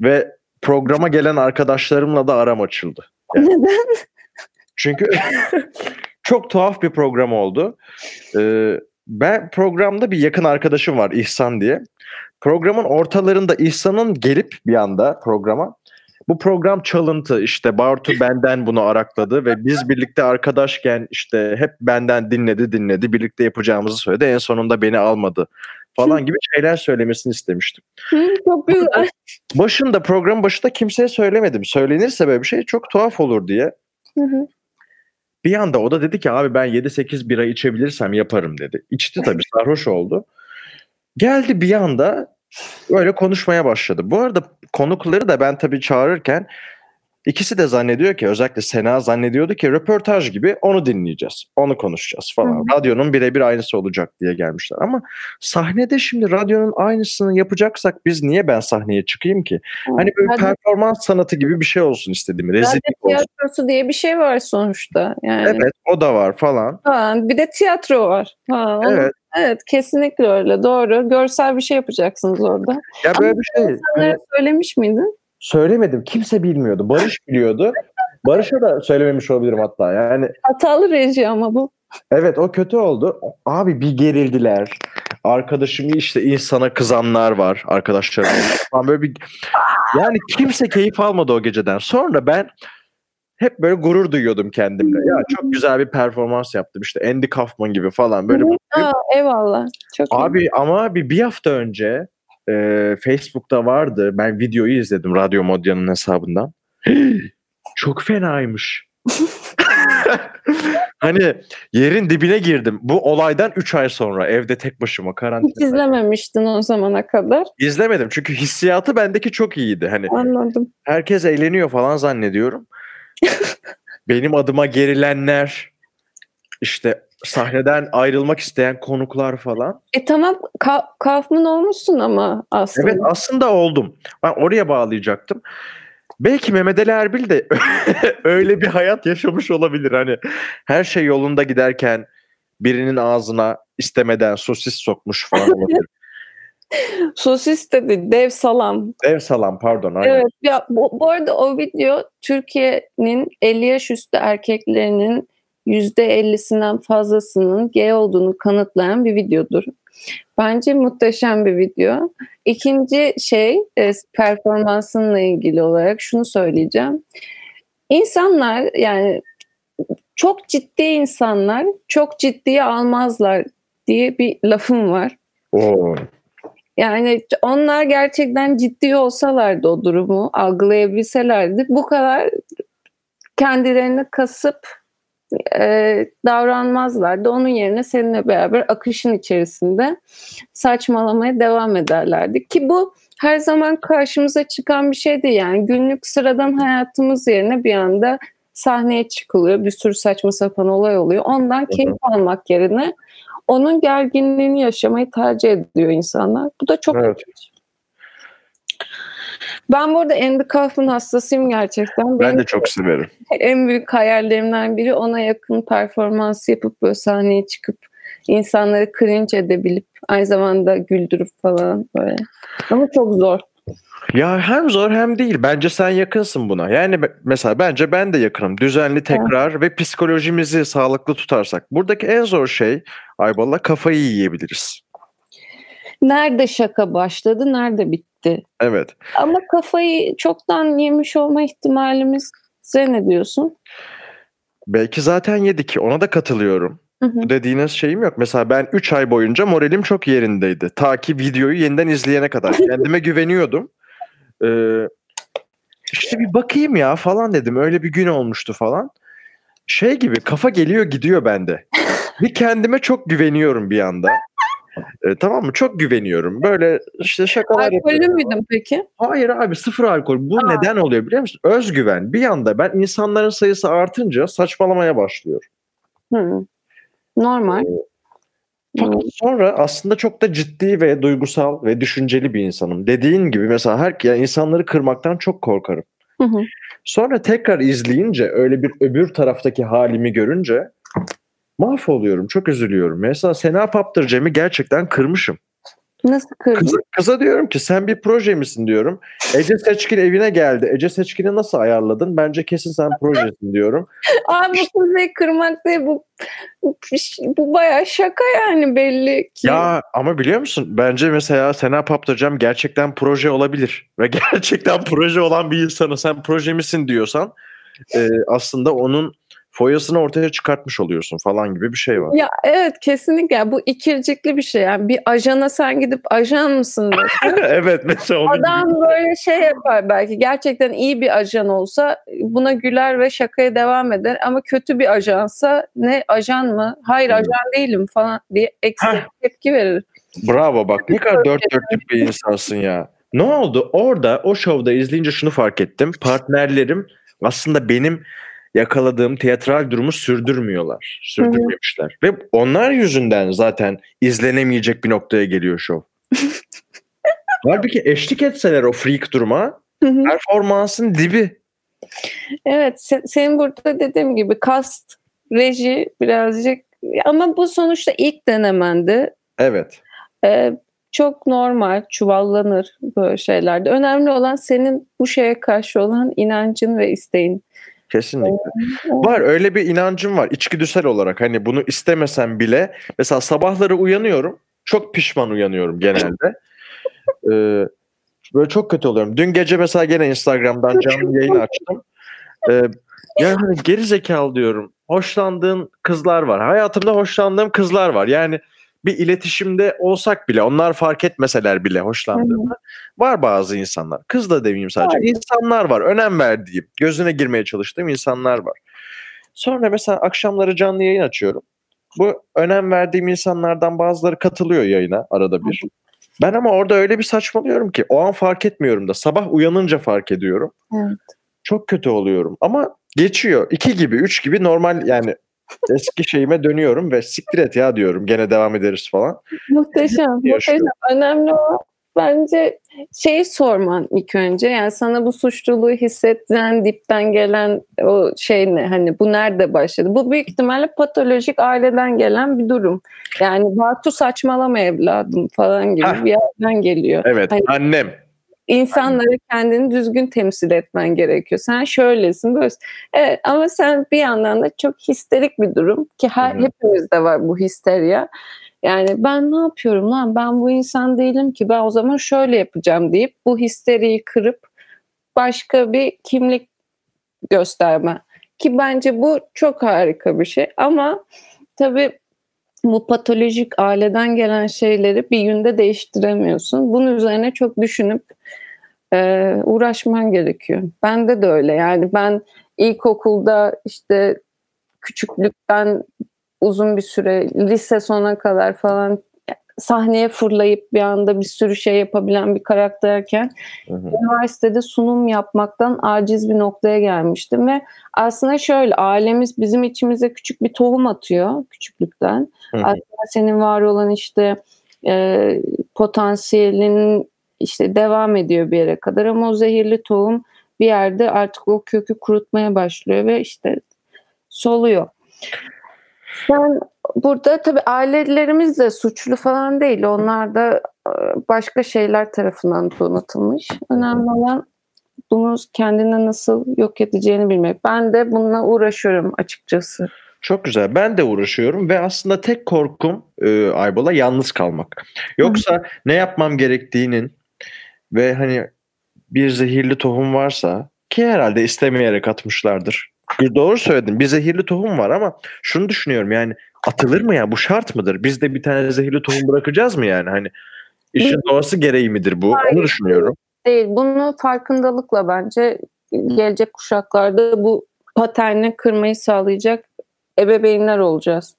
ve programa gelen arkadaşlarımla da aram açıldı. Neden? Çünkü çok tuhaf bir program oldu. Ee, ben programda bir yakın arkadaşım var İhsan diye. Programın ortalarında İhsan'ın gelip bir anda programa bu program çalıntı işte Bartu benden bunu arakladı ve biz birlikte arkadaşken işte hep benden dinledi dinledi birlikte yapacağımızı söyledi en sonunda beni almadı falan gibi şeyler söylemesini istemiştim. Hı, Çok güzel. Başında program başında kimseye söylemedim. Söylenirse böyle bir şey çok tuhaf olur diye. Hı hı. Bir anda o da dedi ki abi ben 7-8 bira içebilirsem yaparım dedi. İçti tabii sarhoş oldu. Geldi bir anda öyle konuşmaya başladı. Bu arada konukları da ben tabii çağırırken ikisi de zannediyor ki özellikle Sena zannediyordu ki röportaj gibi onu dinleyeceğiz. Onu konuşacağız falan. Hı Radyonun birebir aynısı olacak diye gelmişler. Ama sahnede şimdi radyonun aynısını yapacaksak biz niye ben sahneye çıkayım ki? Hani böyle Radyo- performans sanatı gibi bir şey olsun istedim. Rezillik olsun. tiyatrosu diye bir şey var sonuçta. Yani Evet o da var falan. Ha, bir de tiyatro var. Ha, onu- Evet. evet kesinlikle öyle doğru. Görsel bir şey yapacaksınız orada. Ya böyle bir şey. Hani söylemiş miydin? Söylemedim. Kimse bilmiyordu. Barış biliyordu. Barış'a da söylememiş olabilirim hatta. Yani Hatalı reji ama bu. evet o kötü oldu. Abi bir gerildiler. Arkadaşım işte insana kızanlar var arkadaşlarım. Böyle bir yani kimse keyif almadı o geceden. Sonra ben hep böyle gurur duyuyordum kendimle. Ya çok güzel bir performans yaptım. İşte Andy Kaufman gibi falan böyle. Aa, eyvallah. Çok iyi. Abi ama bir, bir hafta önce e, Facebook'ta vardı. Ben videoyu izledim Radyo Modya'nın hesabından. Çok fenaymış. hani yerin dibine girdim. Bu olaydan 3 ay sonra evde tek başıma Hiç karantina. izlememiştin o zamana kadar. İzlemedim çünkü hissiyatı bendeki çok iyiydi. Hani Anladım. herkes eğleniyor falan zannediyorum. Benim adıma gerilenler işte sahneden ayrılmak isteyen konuklar falan. E tamam ka- Kaufman olmuşsun ama aslında. Evet aslında oldum. Ben oraya bağlayacaktım. Belki Mehmet Ali Erbil de öyle bir hayat yaşamış olabilir. Hani her şey yolunda giderken birinin ağzına istemeden sosis sokmuş falan olabilir. Sosis dedi dev salam. Dev salam pardon. Aynen. Evet ya bu, bu arada o video Türkiye'nin 50 yaş üstü erkeklerinin %50'sinden fazlasının gay olduğunu kanıtlayan bir videodur. Bence muhteşem bir video. İkinci şey e, performansınla ilgili olarak şunu söyleyeceğim. İnsanlar yani çok ciddi insanlar çok ciddiye almazlar diye bir lafım var. Oo. Yani onlar gerçekten ciddi olsalardı o durumu algılayabilselerdi bu kadar kendilerini kasıp e, davranmazlardı. Onun yerine seninle beraber akışın içerisinde saçmalamaya devam ederlerdi. Ki bu her zaman karşımıza çıkan bir şey değil. Yani günlük sıradan hayatımız yerine bir anda sahneye çıkılıyor. Bir sürü saçma sapan olay oluyor. Ondan keyif almak yerine onun gerginliğini yaşamayı tercih ediyor insanlar. Bu da çok Evet. ilginç. Ben burada Andy Kaufman hastasıyım gerçekten. Ben Benim de çok severim. en büyük hayallerimden biri ona yakın performans yapıp böyle sahneye çıkıp insanları cringe edebilip aynı zamanda güldürüp falan böyle. Ama çok zor. Ya hem zor hem değil. Bence sen yakınsın buna. Yani mesela bence ben de yakınım. Düzenli tekrar ve psikolojimizi sağlıklı tutarsak. Buradaki en zor şey Aybal'la kafayı yiyebiliriz. Nerede şaka başladı, nerede bitti? Evet. Ama kafayı çoktan yemiş olma ihtimalimiz sen ne diyorsun? Belki zaten yedik. Ona da katılıyorum. Hı dediğiniz şeyim yok. Mesela ben 3 ay boyunca moralim çok yerindeydi. Ta ki videoyu yeniden izleyene kadar. Kendime güveniyordum. Ee, işte bir bakayım ya falan dedim. Öyle bir gün olmuştu falan. Şey gibi kafa geliyor gidiyor bende. Bir kendime çok güveniyorum bir anda. Ee, tamam mı? Çok güveniyorum. Böyle işte şakalar Alkollü müydün peki? Hayır abi sıfır alkol. Bu Aa. neden oluyor biliyor musun? Özgüven. Bir anda ben insanların sayısı artınca saçmalamaya başlıyor. Hı. Normal. Fakat sonra aslında çok da ciddi ve duygusal ve düşünceli bir insanım. Dediğin gibi mesela her yani insanları kırmaktan çok korkarım. Hı hı. Sonra tekrar izleyince öyle bir öbür taraftaki halimi görünce mahvoluyorum. Çok üzülüyorum. Mesela Sena Paptırcem'i gerçekten kırmışım. Nasıl kırdın? Kıza, kıza diyorum ki sen bir proje misin diyorum. Ece Seçkin evine geldi. Ece Seçkin'i nasıl ayarladın? Bence kesin sen projesin diyorum. Abi bu kızı kırmak değil bu bu, bayağı şaka yani belli ki. Ya ama biliyor musun? Bence mesela Sena Paptırcem gerçekten proje olabilir. Ve gerçekten proje olan bir insana sen proje misin diyorsan e, aslında onun foyasını ortaya çıkartmış oluyorsun falan gibi bir şey var. Ya evet kesinlikle bu ikircikli bir şey yani bir ajana sen gidip ajan mısın diyorsun. evet mesela onun gibi. Adam böyle şey yapar belki gerçekten iyi bir ajan olsa buna güler ve şakaya devam eder ama kötü bir ajansa ne ajan mı? Hayır Hmm. ajan değilim falan diye ekstra tepki verir. Bravo bak ne kadar dört dörtlük bir insansın ya. Ne oldu? Orada o şovda izleyince şunu fark ettim. Partnerlerim aslında benim yakaladığım teatral durumu sürdürmüyorlar. Sürdürmemişler. Ve onlar yüzünden zaten izlenemeyecek bir noktaya geliyor şov. Halbuki eşlik etseler o freak duruma Hı hı. performansın dibi. Evet se- senin burada dediğim gibi kast, reji birazcık ama bu sonuçta ilk denemendi. Evet. Ee, çok normal, çuvallanır böyle şeylerde. Önemli olan senin bu şeye karşı olan inancın ve isteğin. Kesinlikle. Var öyle bir inancım var içgüdüsel olarak hani bunu istemesem bile mesela sabahları uyanıyorum çok pişman uyanıyorum genelde. Ee, böyle çok kötü oluyorum. Dün gece mesela gene Instagram'dan canlı yayın açtım. Ee, yani hani geri zekalı diyorum. Hoşlandığın kızlar var. Hayatımda hoşlandığım kızlar var. Yani bir iletişimde olsak bile onlar fark etmeseler bile hoşlandığımı var bazı insanlar. Kız da demeyeyim sadece. İnsanlar var. Önem verdiğim, gözüne girmeye çalıştığım insanlar var. Sonra mesela akşamları canlı yayın açıyorum. Bu önem verdiğim insanlardan bazıları katılıyor yayına arada bir. Ben ama orada öyle bir saçmalıyorum ki o an fark etmiyorum da sabah uyanınca fark ediyorum. Evet. Çok kötü oluyorum ama geçiyor. İki gibi, üç gibi normal yani eski şeyime dönüyorum ve siktir et ya diyorum. Gene devam ederiz falan. Muhteşem, Yaşıyor. muhteşem. Önemli o bence şeyi sorman ilk önce. Yani sana bu suçluluğu hissettiren, dipten gelen o şey ne? Hani bu nerede başladı? Bu büyük ihtimalle patolojik aileden gelen bir durum. Yani Batu saçmalama evladım falan gibi Hah. bir yerden geliyor. Evet Hani- annem. İnsanları kendini düzgün temsil etmen gerekiyor. Sen şöylesin, böylesin. Evet ama sen bir yandan da çok histerik bir durum ki her, Hı hı. hepimizde var bu histerya. Yani ben ne yapıyorum lan ben bu insan değilim ki ben o zaman şöyle yapacağım deyip bu histeriyi kırıp başka bir kimlik gösterme. Ki bence bu çok harika bir şey ama tabii bu patolojik aileden gelen şeyleri bir günde değiştiremiyorsun. Bunun üzerine çok düşünüp e, uğraşman gerekiyor. Bende de öyle yani ben ilkokulda işte küçüklükten uzun bir süre lise sona kadar falan sahneye fırlayıp bir anda bir sürü şey yapabilen bir karakterken Hı hı. üniversitede sunum yapmaktan aciz bir noktaya gelmiştim ve aslında şöyle ailemiz bizim içimize küçük bir tohum atıyor küçüklükten. Hı hı. Aslında senin var olan işte e, potansiyelin işte devam ediyor bir yere kadar ama o zehirli tohum bir yerde artık o kökü kurutmaya başlıyor ve işte soluyor. Sen burada tabii ailelerimiz de suçlu falan değil. Onlar da e, başka şeyler tarafından donatılmış. Önemli olan bunu kendine nasıl yok edeceğini bilmek. Ben de bununla uğraşıyorum açıkçası. Çok güzel. Ben de uğraşıyorum ve aslında tek korkum e, Aybal'a yalnız kalmak. Yoksa ne yapmam gerektiğinin ve hani bir zehirli tohum varsa ki herhalde istemeyerek atmışlardır. Doğru söyledin. Bir zehirli tohum var ama şunu düşünüyorum yani atılır mı ya? Bu şart mıdır? Biz de bir tane zehirli tohum bırakacağız mı yani? Hani işin doğası gereği midir bu? Hayır. Onu düşünüyorum. Değil. Bunu farkındalıkla bence gelecek kuşaklarda bu paterni kırmayı sağlayacak ebeveynler olacağız.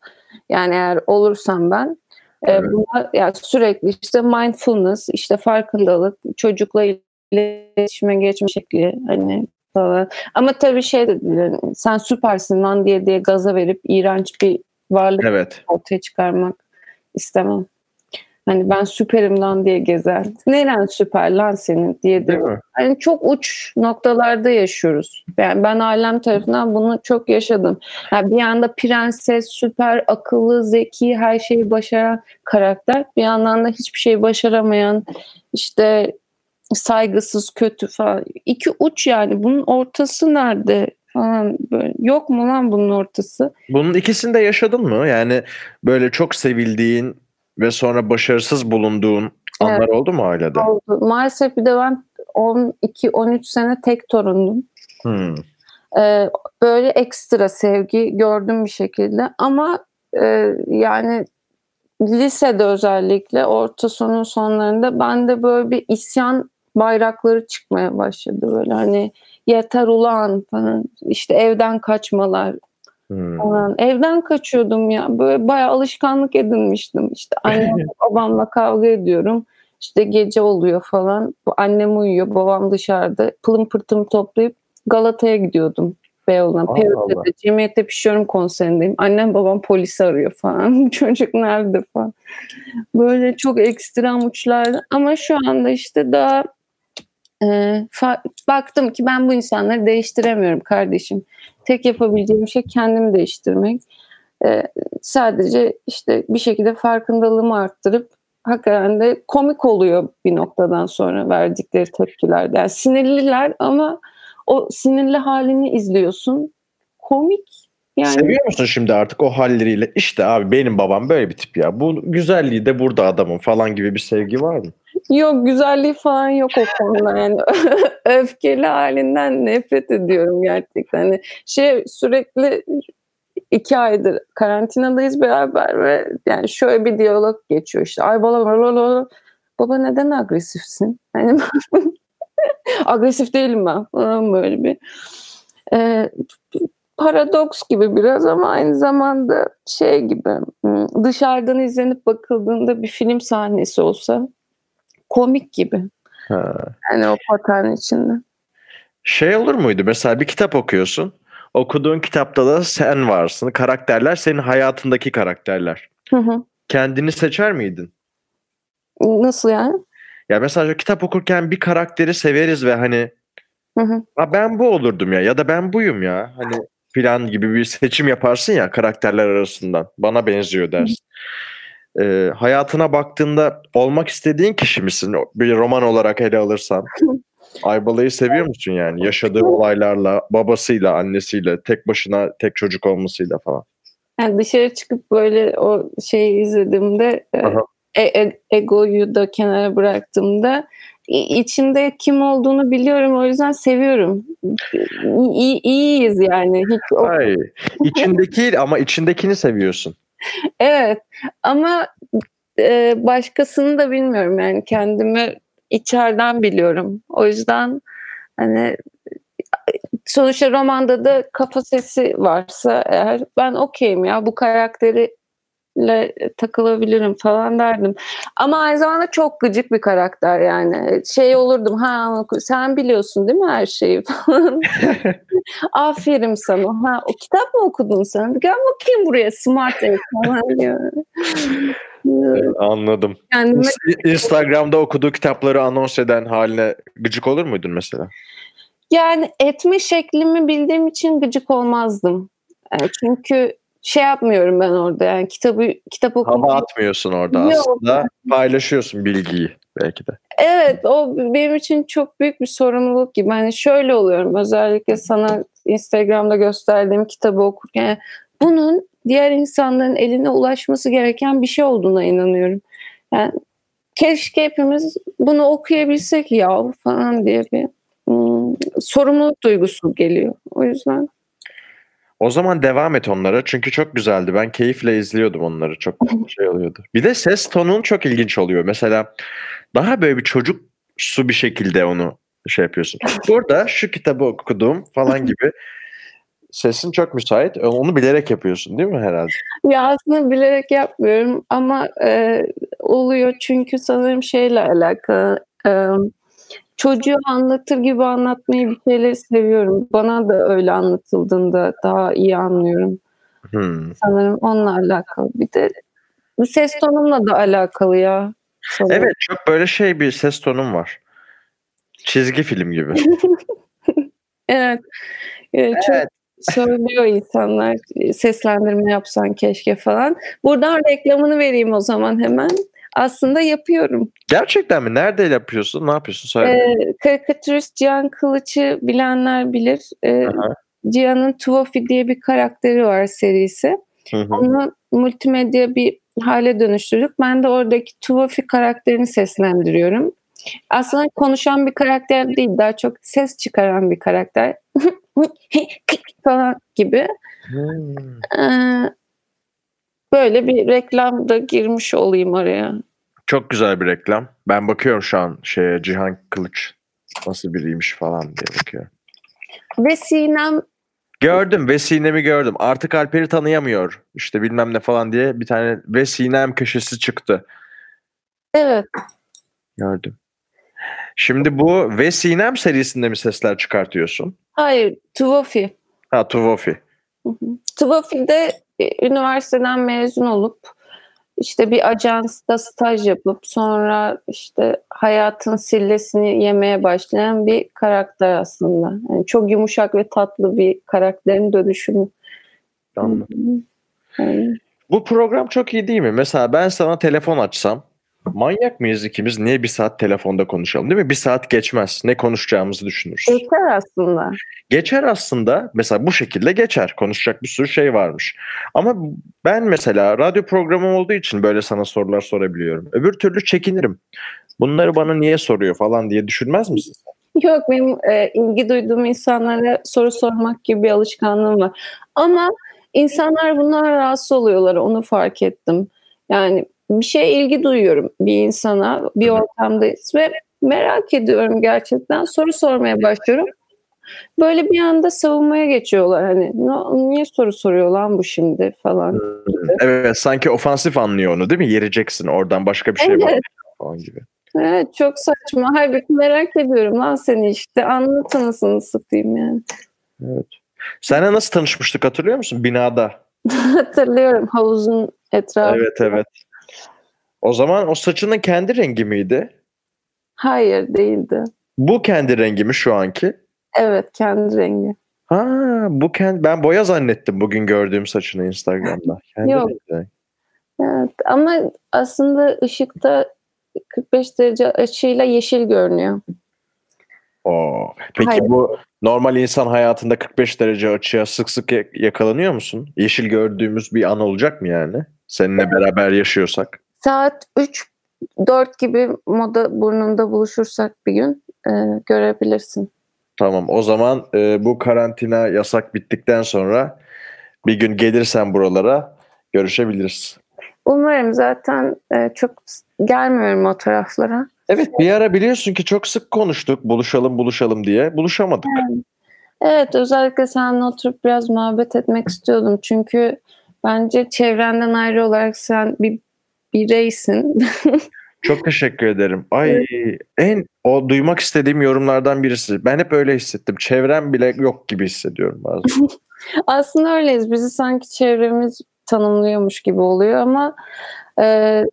Yani eğer olursam ben e, Evet. buna yani sürekli işte mindfulness, işte farkındalık, çocukla iletişime geçme şekli hani falan. Ama tabii şey de sen süpersin lan diye diye gaza verip iğrenç bir varlık Evet. ortaya çıkarmak istemem. Hani ben süperim lan diye gezer. Neren süper lan senin diye de? Hani çok uç noktalarda yaşıyoruz. Yani ben ailem tarafından bunu çok yaşadım. Yani bir yanda prenses, süper, akıllı, zeki, her şeyi başaran karakter. Bir yandan da hiçbir şey başaramayan, işte saygısız, kötü falan. İki uç yani. Bunun ortası nerede? Falan böyle. Yok mu lan bunun ortası? Bunun ikisini de yaşadın mı? Yani böyle çok sevildiğin ve sonra başarısız bulunduğun anlar oldu mu ailede? Oldu. Maalesef bir de ben 12-13 sene tek torundum. Hmm. Ee, böyle ekstra sevgi gördüm bir şekilde ama e, yani lisede özellikle orta sonun sonlarında bende böyle bir isyan bayrakları çıkmaya başladı böyle hani yeter ulan falan işte evden kaçmalar Hmm. falan evden kaçıyordum ya böyle bayağı alışkanlık edinmiştim işte annem babamla kavga ediyorum işte gece oluyor falan annem uyuyor babam dışarıda pılım pırtım toplayıp Galata'ya gidiyordum Beyoğlu'na. Peyote'de Allah. Cemiyete Pişiyorum konserindeyim. Annem babam polisi arıyor falan. Çocuk nerede falan. Böyle çok ekstrem uçlarda. Ama şu anda işte daha e, baktım ki ben bu insanları değiştiremiyorum kardeşim. Tek yapabileceğim şey kendimi değiştirmek. E, sadece işte bir şekilde farkındalığımı arttırıp hakikaten de komik oluyor bir noktadan sonra verdikleri tepkiler. Yani sinirliler ama o sinirli halini izliyorsun. Komik. Yani Seviyor musun şimdi artık o halleriyle? İşte abi benim babam böyle bir tip ya. Bu güzelliği de burada adamın falan gibi bir sevgi var mı? yok güzelliği falan yok o konuda yani öfkeli halinden nefret ediyorum gerçekten. Hani şey sürekli iki aydır karantinadayız beraber ve yani şöyle bir diyalog geçiyor işte. Ay baba baba, baba, baba neden agresifsin? Hani agresif değilim ben falan böyle bir. Ee, paradoks gibi biraz ama aynı zamanda şey gibi hmm, dışarıdan izlenip bakıldığında bir film sahnesi olsa komik gibi. Ha. Yani o patern içinde. Şey olur muydu? Mesela bir kitap okuyorsun. Okuduğun kitapta da sen varsın. Karakterler senin hayatındaki karakterler. Hı hı. Kendini seçer miydin? Nasıl yani? Ya mesela kitap okurken bir karakteri severiz ve hani Hı hı. "Ha ben bu olurdum ya ya da ben buyum ya. Hani plan gibi bir seçim yaparsın ya karakterler arasından. Bana benziyor dersin. Ee, hayatına baktığında olmak istediğin kişi misin? Bir roman olarak ele alırsan. Aybala'yı seviyor musun yani? Yaşadığı olaylarla, babasıyla, annesiyle, tek başına tek çocuk olmasıyla falan. Yani dışarı çıkıp böyle o şeyi izlediğimde e, Aha. e- e- egoyu da kenara bıraktığımda içinde kim olduğunu biliyorum o yüzden seviyorum. İyi, iyiyiz yani. Hiç o- Ay, içindeki ama içindekini seviyorsun. Evet ama e, başkasını da bilmiyorum yani kendimi içeriden biliyorum. O yüzden hani sonuçta romanda da kafa sesi varsa eğer ben okeyim ya bu karakteriyle takılabilirim falan derdim. Ama aynı zamanda çok gıcık bir karakter yani. Şey olurdum ha sen biliyorsun değil mi her şeyi falan. Aferin sana. Ha, o kitap mı okudun sen? Gel bakayım buraya smart ev falan diyor. Anladım. Kendime İns- Instagram'da okuduğu kitapları anons eden haline gıcık olur muydun mesela? yani etme şeklimi bildiğim için gıcık olmazdım. Yani çünkü şey yapmıyorum ben orada yani kitabı kitap Hava okumayı. atmıyorsun orada Yok. aslında. Paylaşıyorsun bilgiyi belki de. Evet o benim için çok büyük bir sorumluluk gibi. Hani şöyle oluyorum özellikle sana Instagram'da gösterdiğim kitabı okurken bunun diğer insanların eline ulaşması gereken bir şey olduğuna inanıyorum. Yani keşke hepimiz bunu okuyabilsek ya falan diye bir hmm, sorumluluk duygusu geliyor. O yüzden O zaman devam et onlara çünkü çok güzeldi. Ben keyifle izliyordum onları. Çok şey oluyordu. Bir de ses tonun çok ilginç oluyor. Mesela daha böyle bir çocuk su bir şekilde onu şey yapıyorsun. Burada şu kitabı okudum falan gibi. Sesin çok müsait. Onu bilerek yapıyorsun değil mi herhalde? Ya aslında bilerek yapmıyorum ama e, oluyor çünkü sanırım şeyle alakalı. E, çocuğu anlatır gibi anlatmayı bir şeyleri seviyorum. Bana da öyle anlatıldığında daha iyi anlıyorum. Hmm. Sanırım onunla alakalı. Bir de bu ses tonumla da alakalı ya. sanırım. Evet çok böyle şey bir ses tonun var. Çizgi film gibi. Evet. E, çok söylüyor insanlar seslendirme yapsan keşke falan. Buradan reklamını vereyim o zaman hemen. Aslında yapıyorum. Gerçekten mi? Nerede yapıyorsun? Ne yapıyorsun? Söyle. Ee, karikatürist Cihan Kılıç'ı bilenler bilir. Ee, Aha. Cihan'ın Tuvafi diye bir karakteri var serisi. Hı hı. Onu multimedya bir hale dönüştürdük. Ben de oradaki Tuvafi karakterini seslendiriyorum. Aslında konuşan bir karakter değil, daha çok ses çıkaran bir karakter. falan gibi. Hmm. Ee, böyle bir reklamda girmiş olayım araya. Çok güzel bir reklam. Ben bakıyorum şu an şeye Cihan Kılıç nasıl biriymiş falan diye bakıyorum. Ve Sinem Gördüm ve Sinem'i gördüm. Artık Alper'i tanıyamıyor. İşte bilmem ne falan diye bir tane ve Sinem köşesi çıktı. evet Gördüm. Şimdi bu ve Sinem serisinde mi sesler çıkartıyorsun? hayır Tuvafi. Ha Tuvofi. Tuvafi'de e, üniversiteden mezun olup işte bir ajansta staj yapıp sonra işte hayatın sillesini yemeye başlayan bir karakter aslında. Yani çok yumuşak ve tatlı bir karakterin dönüşümü. Anladım. Yani Bu program çok iyi değil mi? Mesela ben sana telefon açsam manyak mıyız ikimiz? Niye bir saat telefonda konuşalım değil mi? Bir saat geçmez. Ne konuşacağımızı düşünürüz. Yeter aslında. Geçer aslında. Mesela bu şekilde geçer. Konuşacak bir sürü şey varmış. Ama ben mesela radyo programım olduğu için böyle sana sorular sorabiliyorum. Öbür türlü çekinirim. Bunları bana niye soruyor falan diye düşünmez misin? Yok benim e, ilgi duyduğum insanlara soru sormak gibi bir alışkanlığım var. Ama insanlar bundan rahatsız oluyorlar onu fark ettim. Yani bir şeye ilgi duyuyorum bir insana bir ortamdayız ve merak ediyorum gerçekten soru sormaya başlıyorum. Böyle bir anda savunmaya geçiyorlar hani "Ne- niye soru soruyor lan bu şimdi falan. Evet sanki ofansif anlıyor onu değil mi? Yereceksin oradan başka bir şey var Evet. falan gibi. Evet çok saçma. Halbuki merak ediyorum lan seni işte anlat anasını satayım yani. Evet. Seninle nasıl tanışmıştık hatırlıyor musun? Binada. Hatırlıyorum havuzun etrafı. Evet evet. O zaman o saçının kendi rengi miydi? Hayır değildi. Bu kendi rengi mi şu anki? Evet kendi rengi. Ha, bu kendi ben boya zannettim bugün gördüğüm saçını Instagram'da. Kendi Yok. rengi. Evet ama aslında ışıkta 45 derece açıyla yeşil görünüyor. Oo. Peki Hayır. bu normal insan hayatında 45 derece açıya sık sık ya- yakalanıyor musun? Yeşil gördüğümüz bir an olacak mı yani? Seninle beraber yaşıyorsak. Saat 3-4 gibi moda burnunda buluşursak bir gün e, görebilirsin. Tamam o zaman e, bu karantina yasak bittikten sonra bir gün gelirsen buralara görüşebiliriz. Umarım zaten e, çok gelmiyorum o taraflara. Evet bir ara biliyorsun ki çok sık konuştuk buluşalım buluşalım diye buluşamadık. Evet özellikle seninle oturup biraz muhabbet etmek istiyordum. Çünkü bence çevrenden ayrı olarak sen bir bireysin. Çok teşekkür ederim. Ay en o duymak istediğim yorumlardan birisi. Ben hep öyle hissettim. Çevrem bile yok gibi hissediyorum bazen. Aslında öyleyiz. Bizi sanki çevremiz tanımlıyormuş gibi oluyor ama e,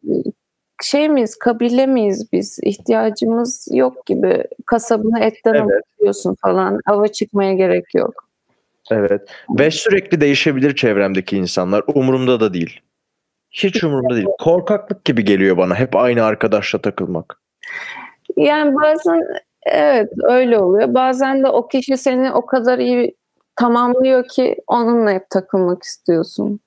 şey miyiz, kabile miyiz biz? İhtiyacımız yok gibi. Kasabını etten Evet. alıyorsun falan. Ava çıkmaya gerek yok. Evet. Ve sürekli değişebilir çevremdeki insanlar. Umurumda da değil. Hiç umurumda değil. Korkaklık gibi geliyor bana hep aynı arkadaşla takılmak. Yani bazen evet öyle oluyor. Bazen de o kişi seni o kadar iyi tamamlıyor ki onunla hep takılmak istiyorsun.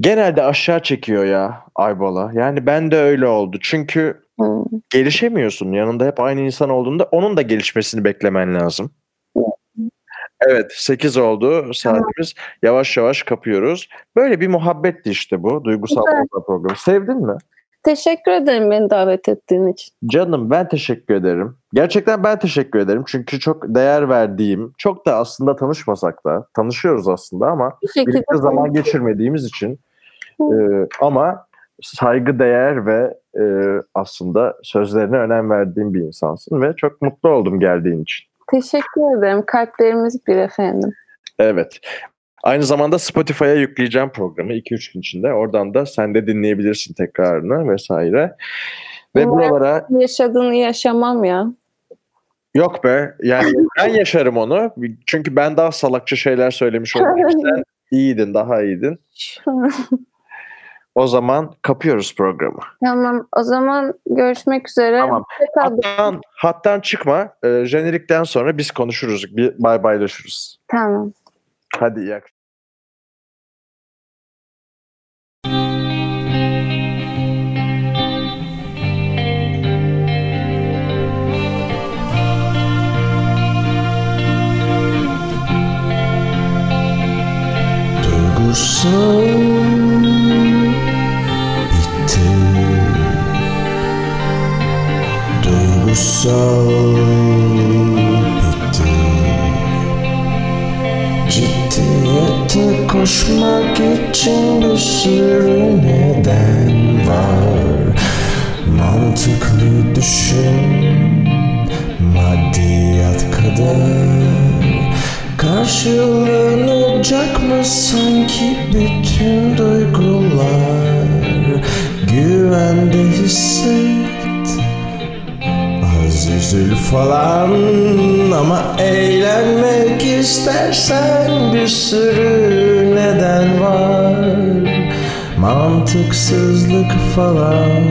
Genelde aşağı çekiyor ya Aybola. Yani ben de öyle oldu. Çünkü Hmm. gelişemiyorsun. Yanında hep aynı insan olduğunda onun da gelişmesini beklemen lazım. Evet 8 oldu saatimiz. Yavaş yavaş kapıyoruz. Böyle bir muhabbetti işte bu. Duygusal. Portal programı. Sevdin mi? Teşekkür ederim beni davet ettiğin için. Canım ben teşekkür ederim. Gerçekten ben teşekkür ederim. Çünkü çok değer verdiğim, çok da aslında tanışmasak da, tanışıyoruz aslında ama Bir birlikte zaman geçirmediğimiz için e, ama saygı değer ve e, aslında sözlerine önem verdiğim bir insansın ve çok mutlu oldum geldiğin için. Teşekkür ederim. Kalplerimiz bir efendim. Evet. Aynı zamanda Spotify'a yükleyeceğim programı 2-3 gün içinde. Oradan da sen de dinleyebilirsin tekrarını vesaire. Ve Umarım- buralara Yaşadığını yaşamam ya. yok be yani ben yaşarım onu. Çünkü ben daha salakça şeyler söylemiş oldum. Sen iyiydin, daha iyiydin. O zaman kapıyoruz programı. tamam o zaman görüşmek üzere. Tamam. Hattan, hattan çıkma. E, jenerikten sonra biz konuşuruz. Bir bay baylaşırız. Tamam. Hadi iyi akşamlar. Duygusal Duygusal bitti Ciddiyete koşmak için bir sürü neden var. Mantıklı düşün. Maddiyat kadar. Karşılanacak mı sanki bütün duygular? Güvende hisset Az üzül falan ama eğlenmek istersen bir sürü neden var? Mantıksızlık falan.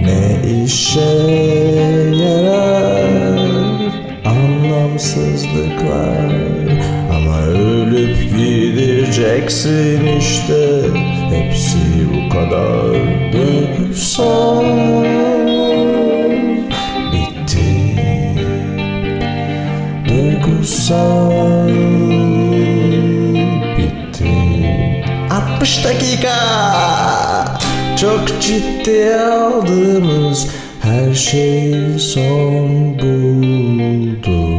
Ne işe yarar? Anlamsızlıklar gideceksin işte Hepsi bu kadar duygusal. Bitti Duygusal. Bitti. 60 dakika. Çok ciddi aldığımız her şey son buldu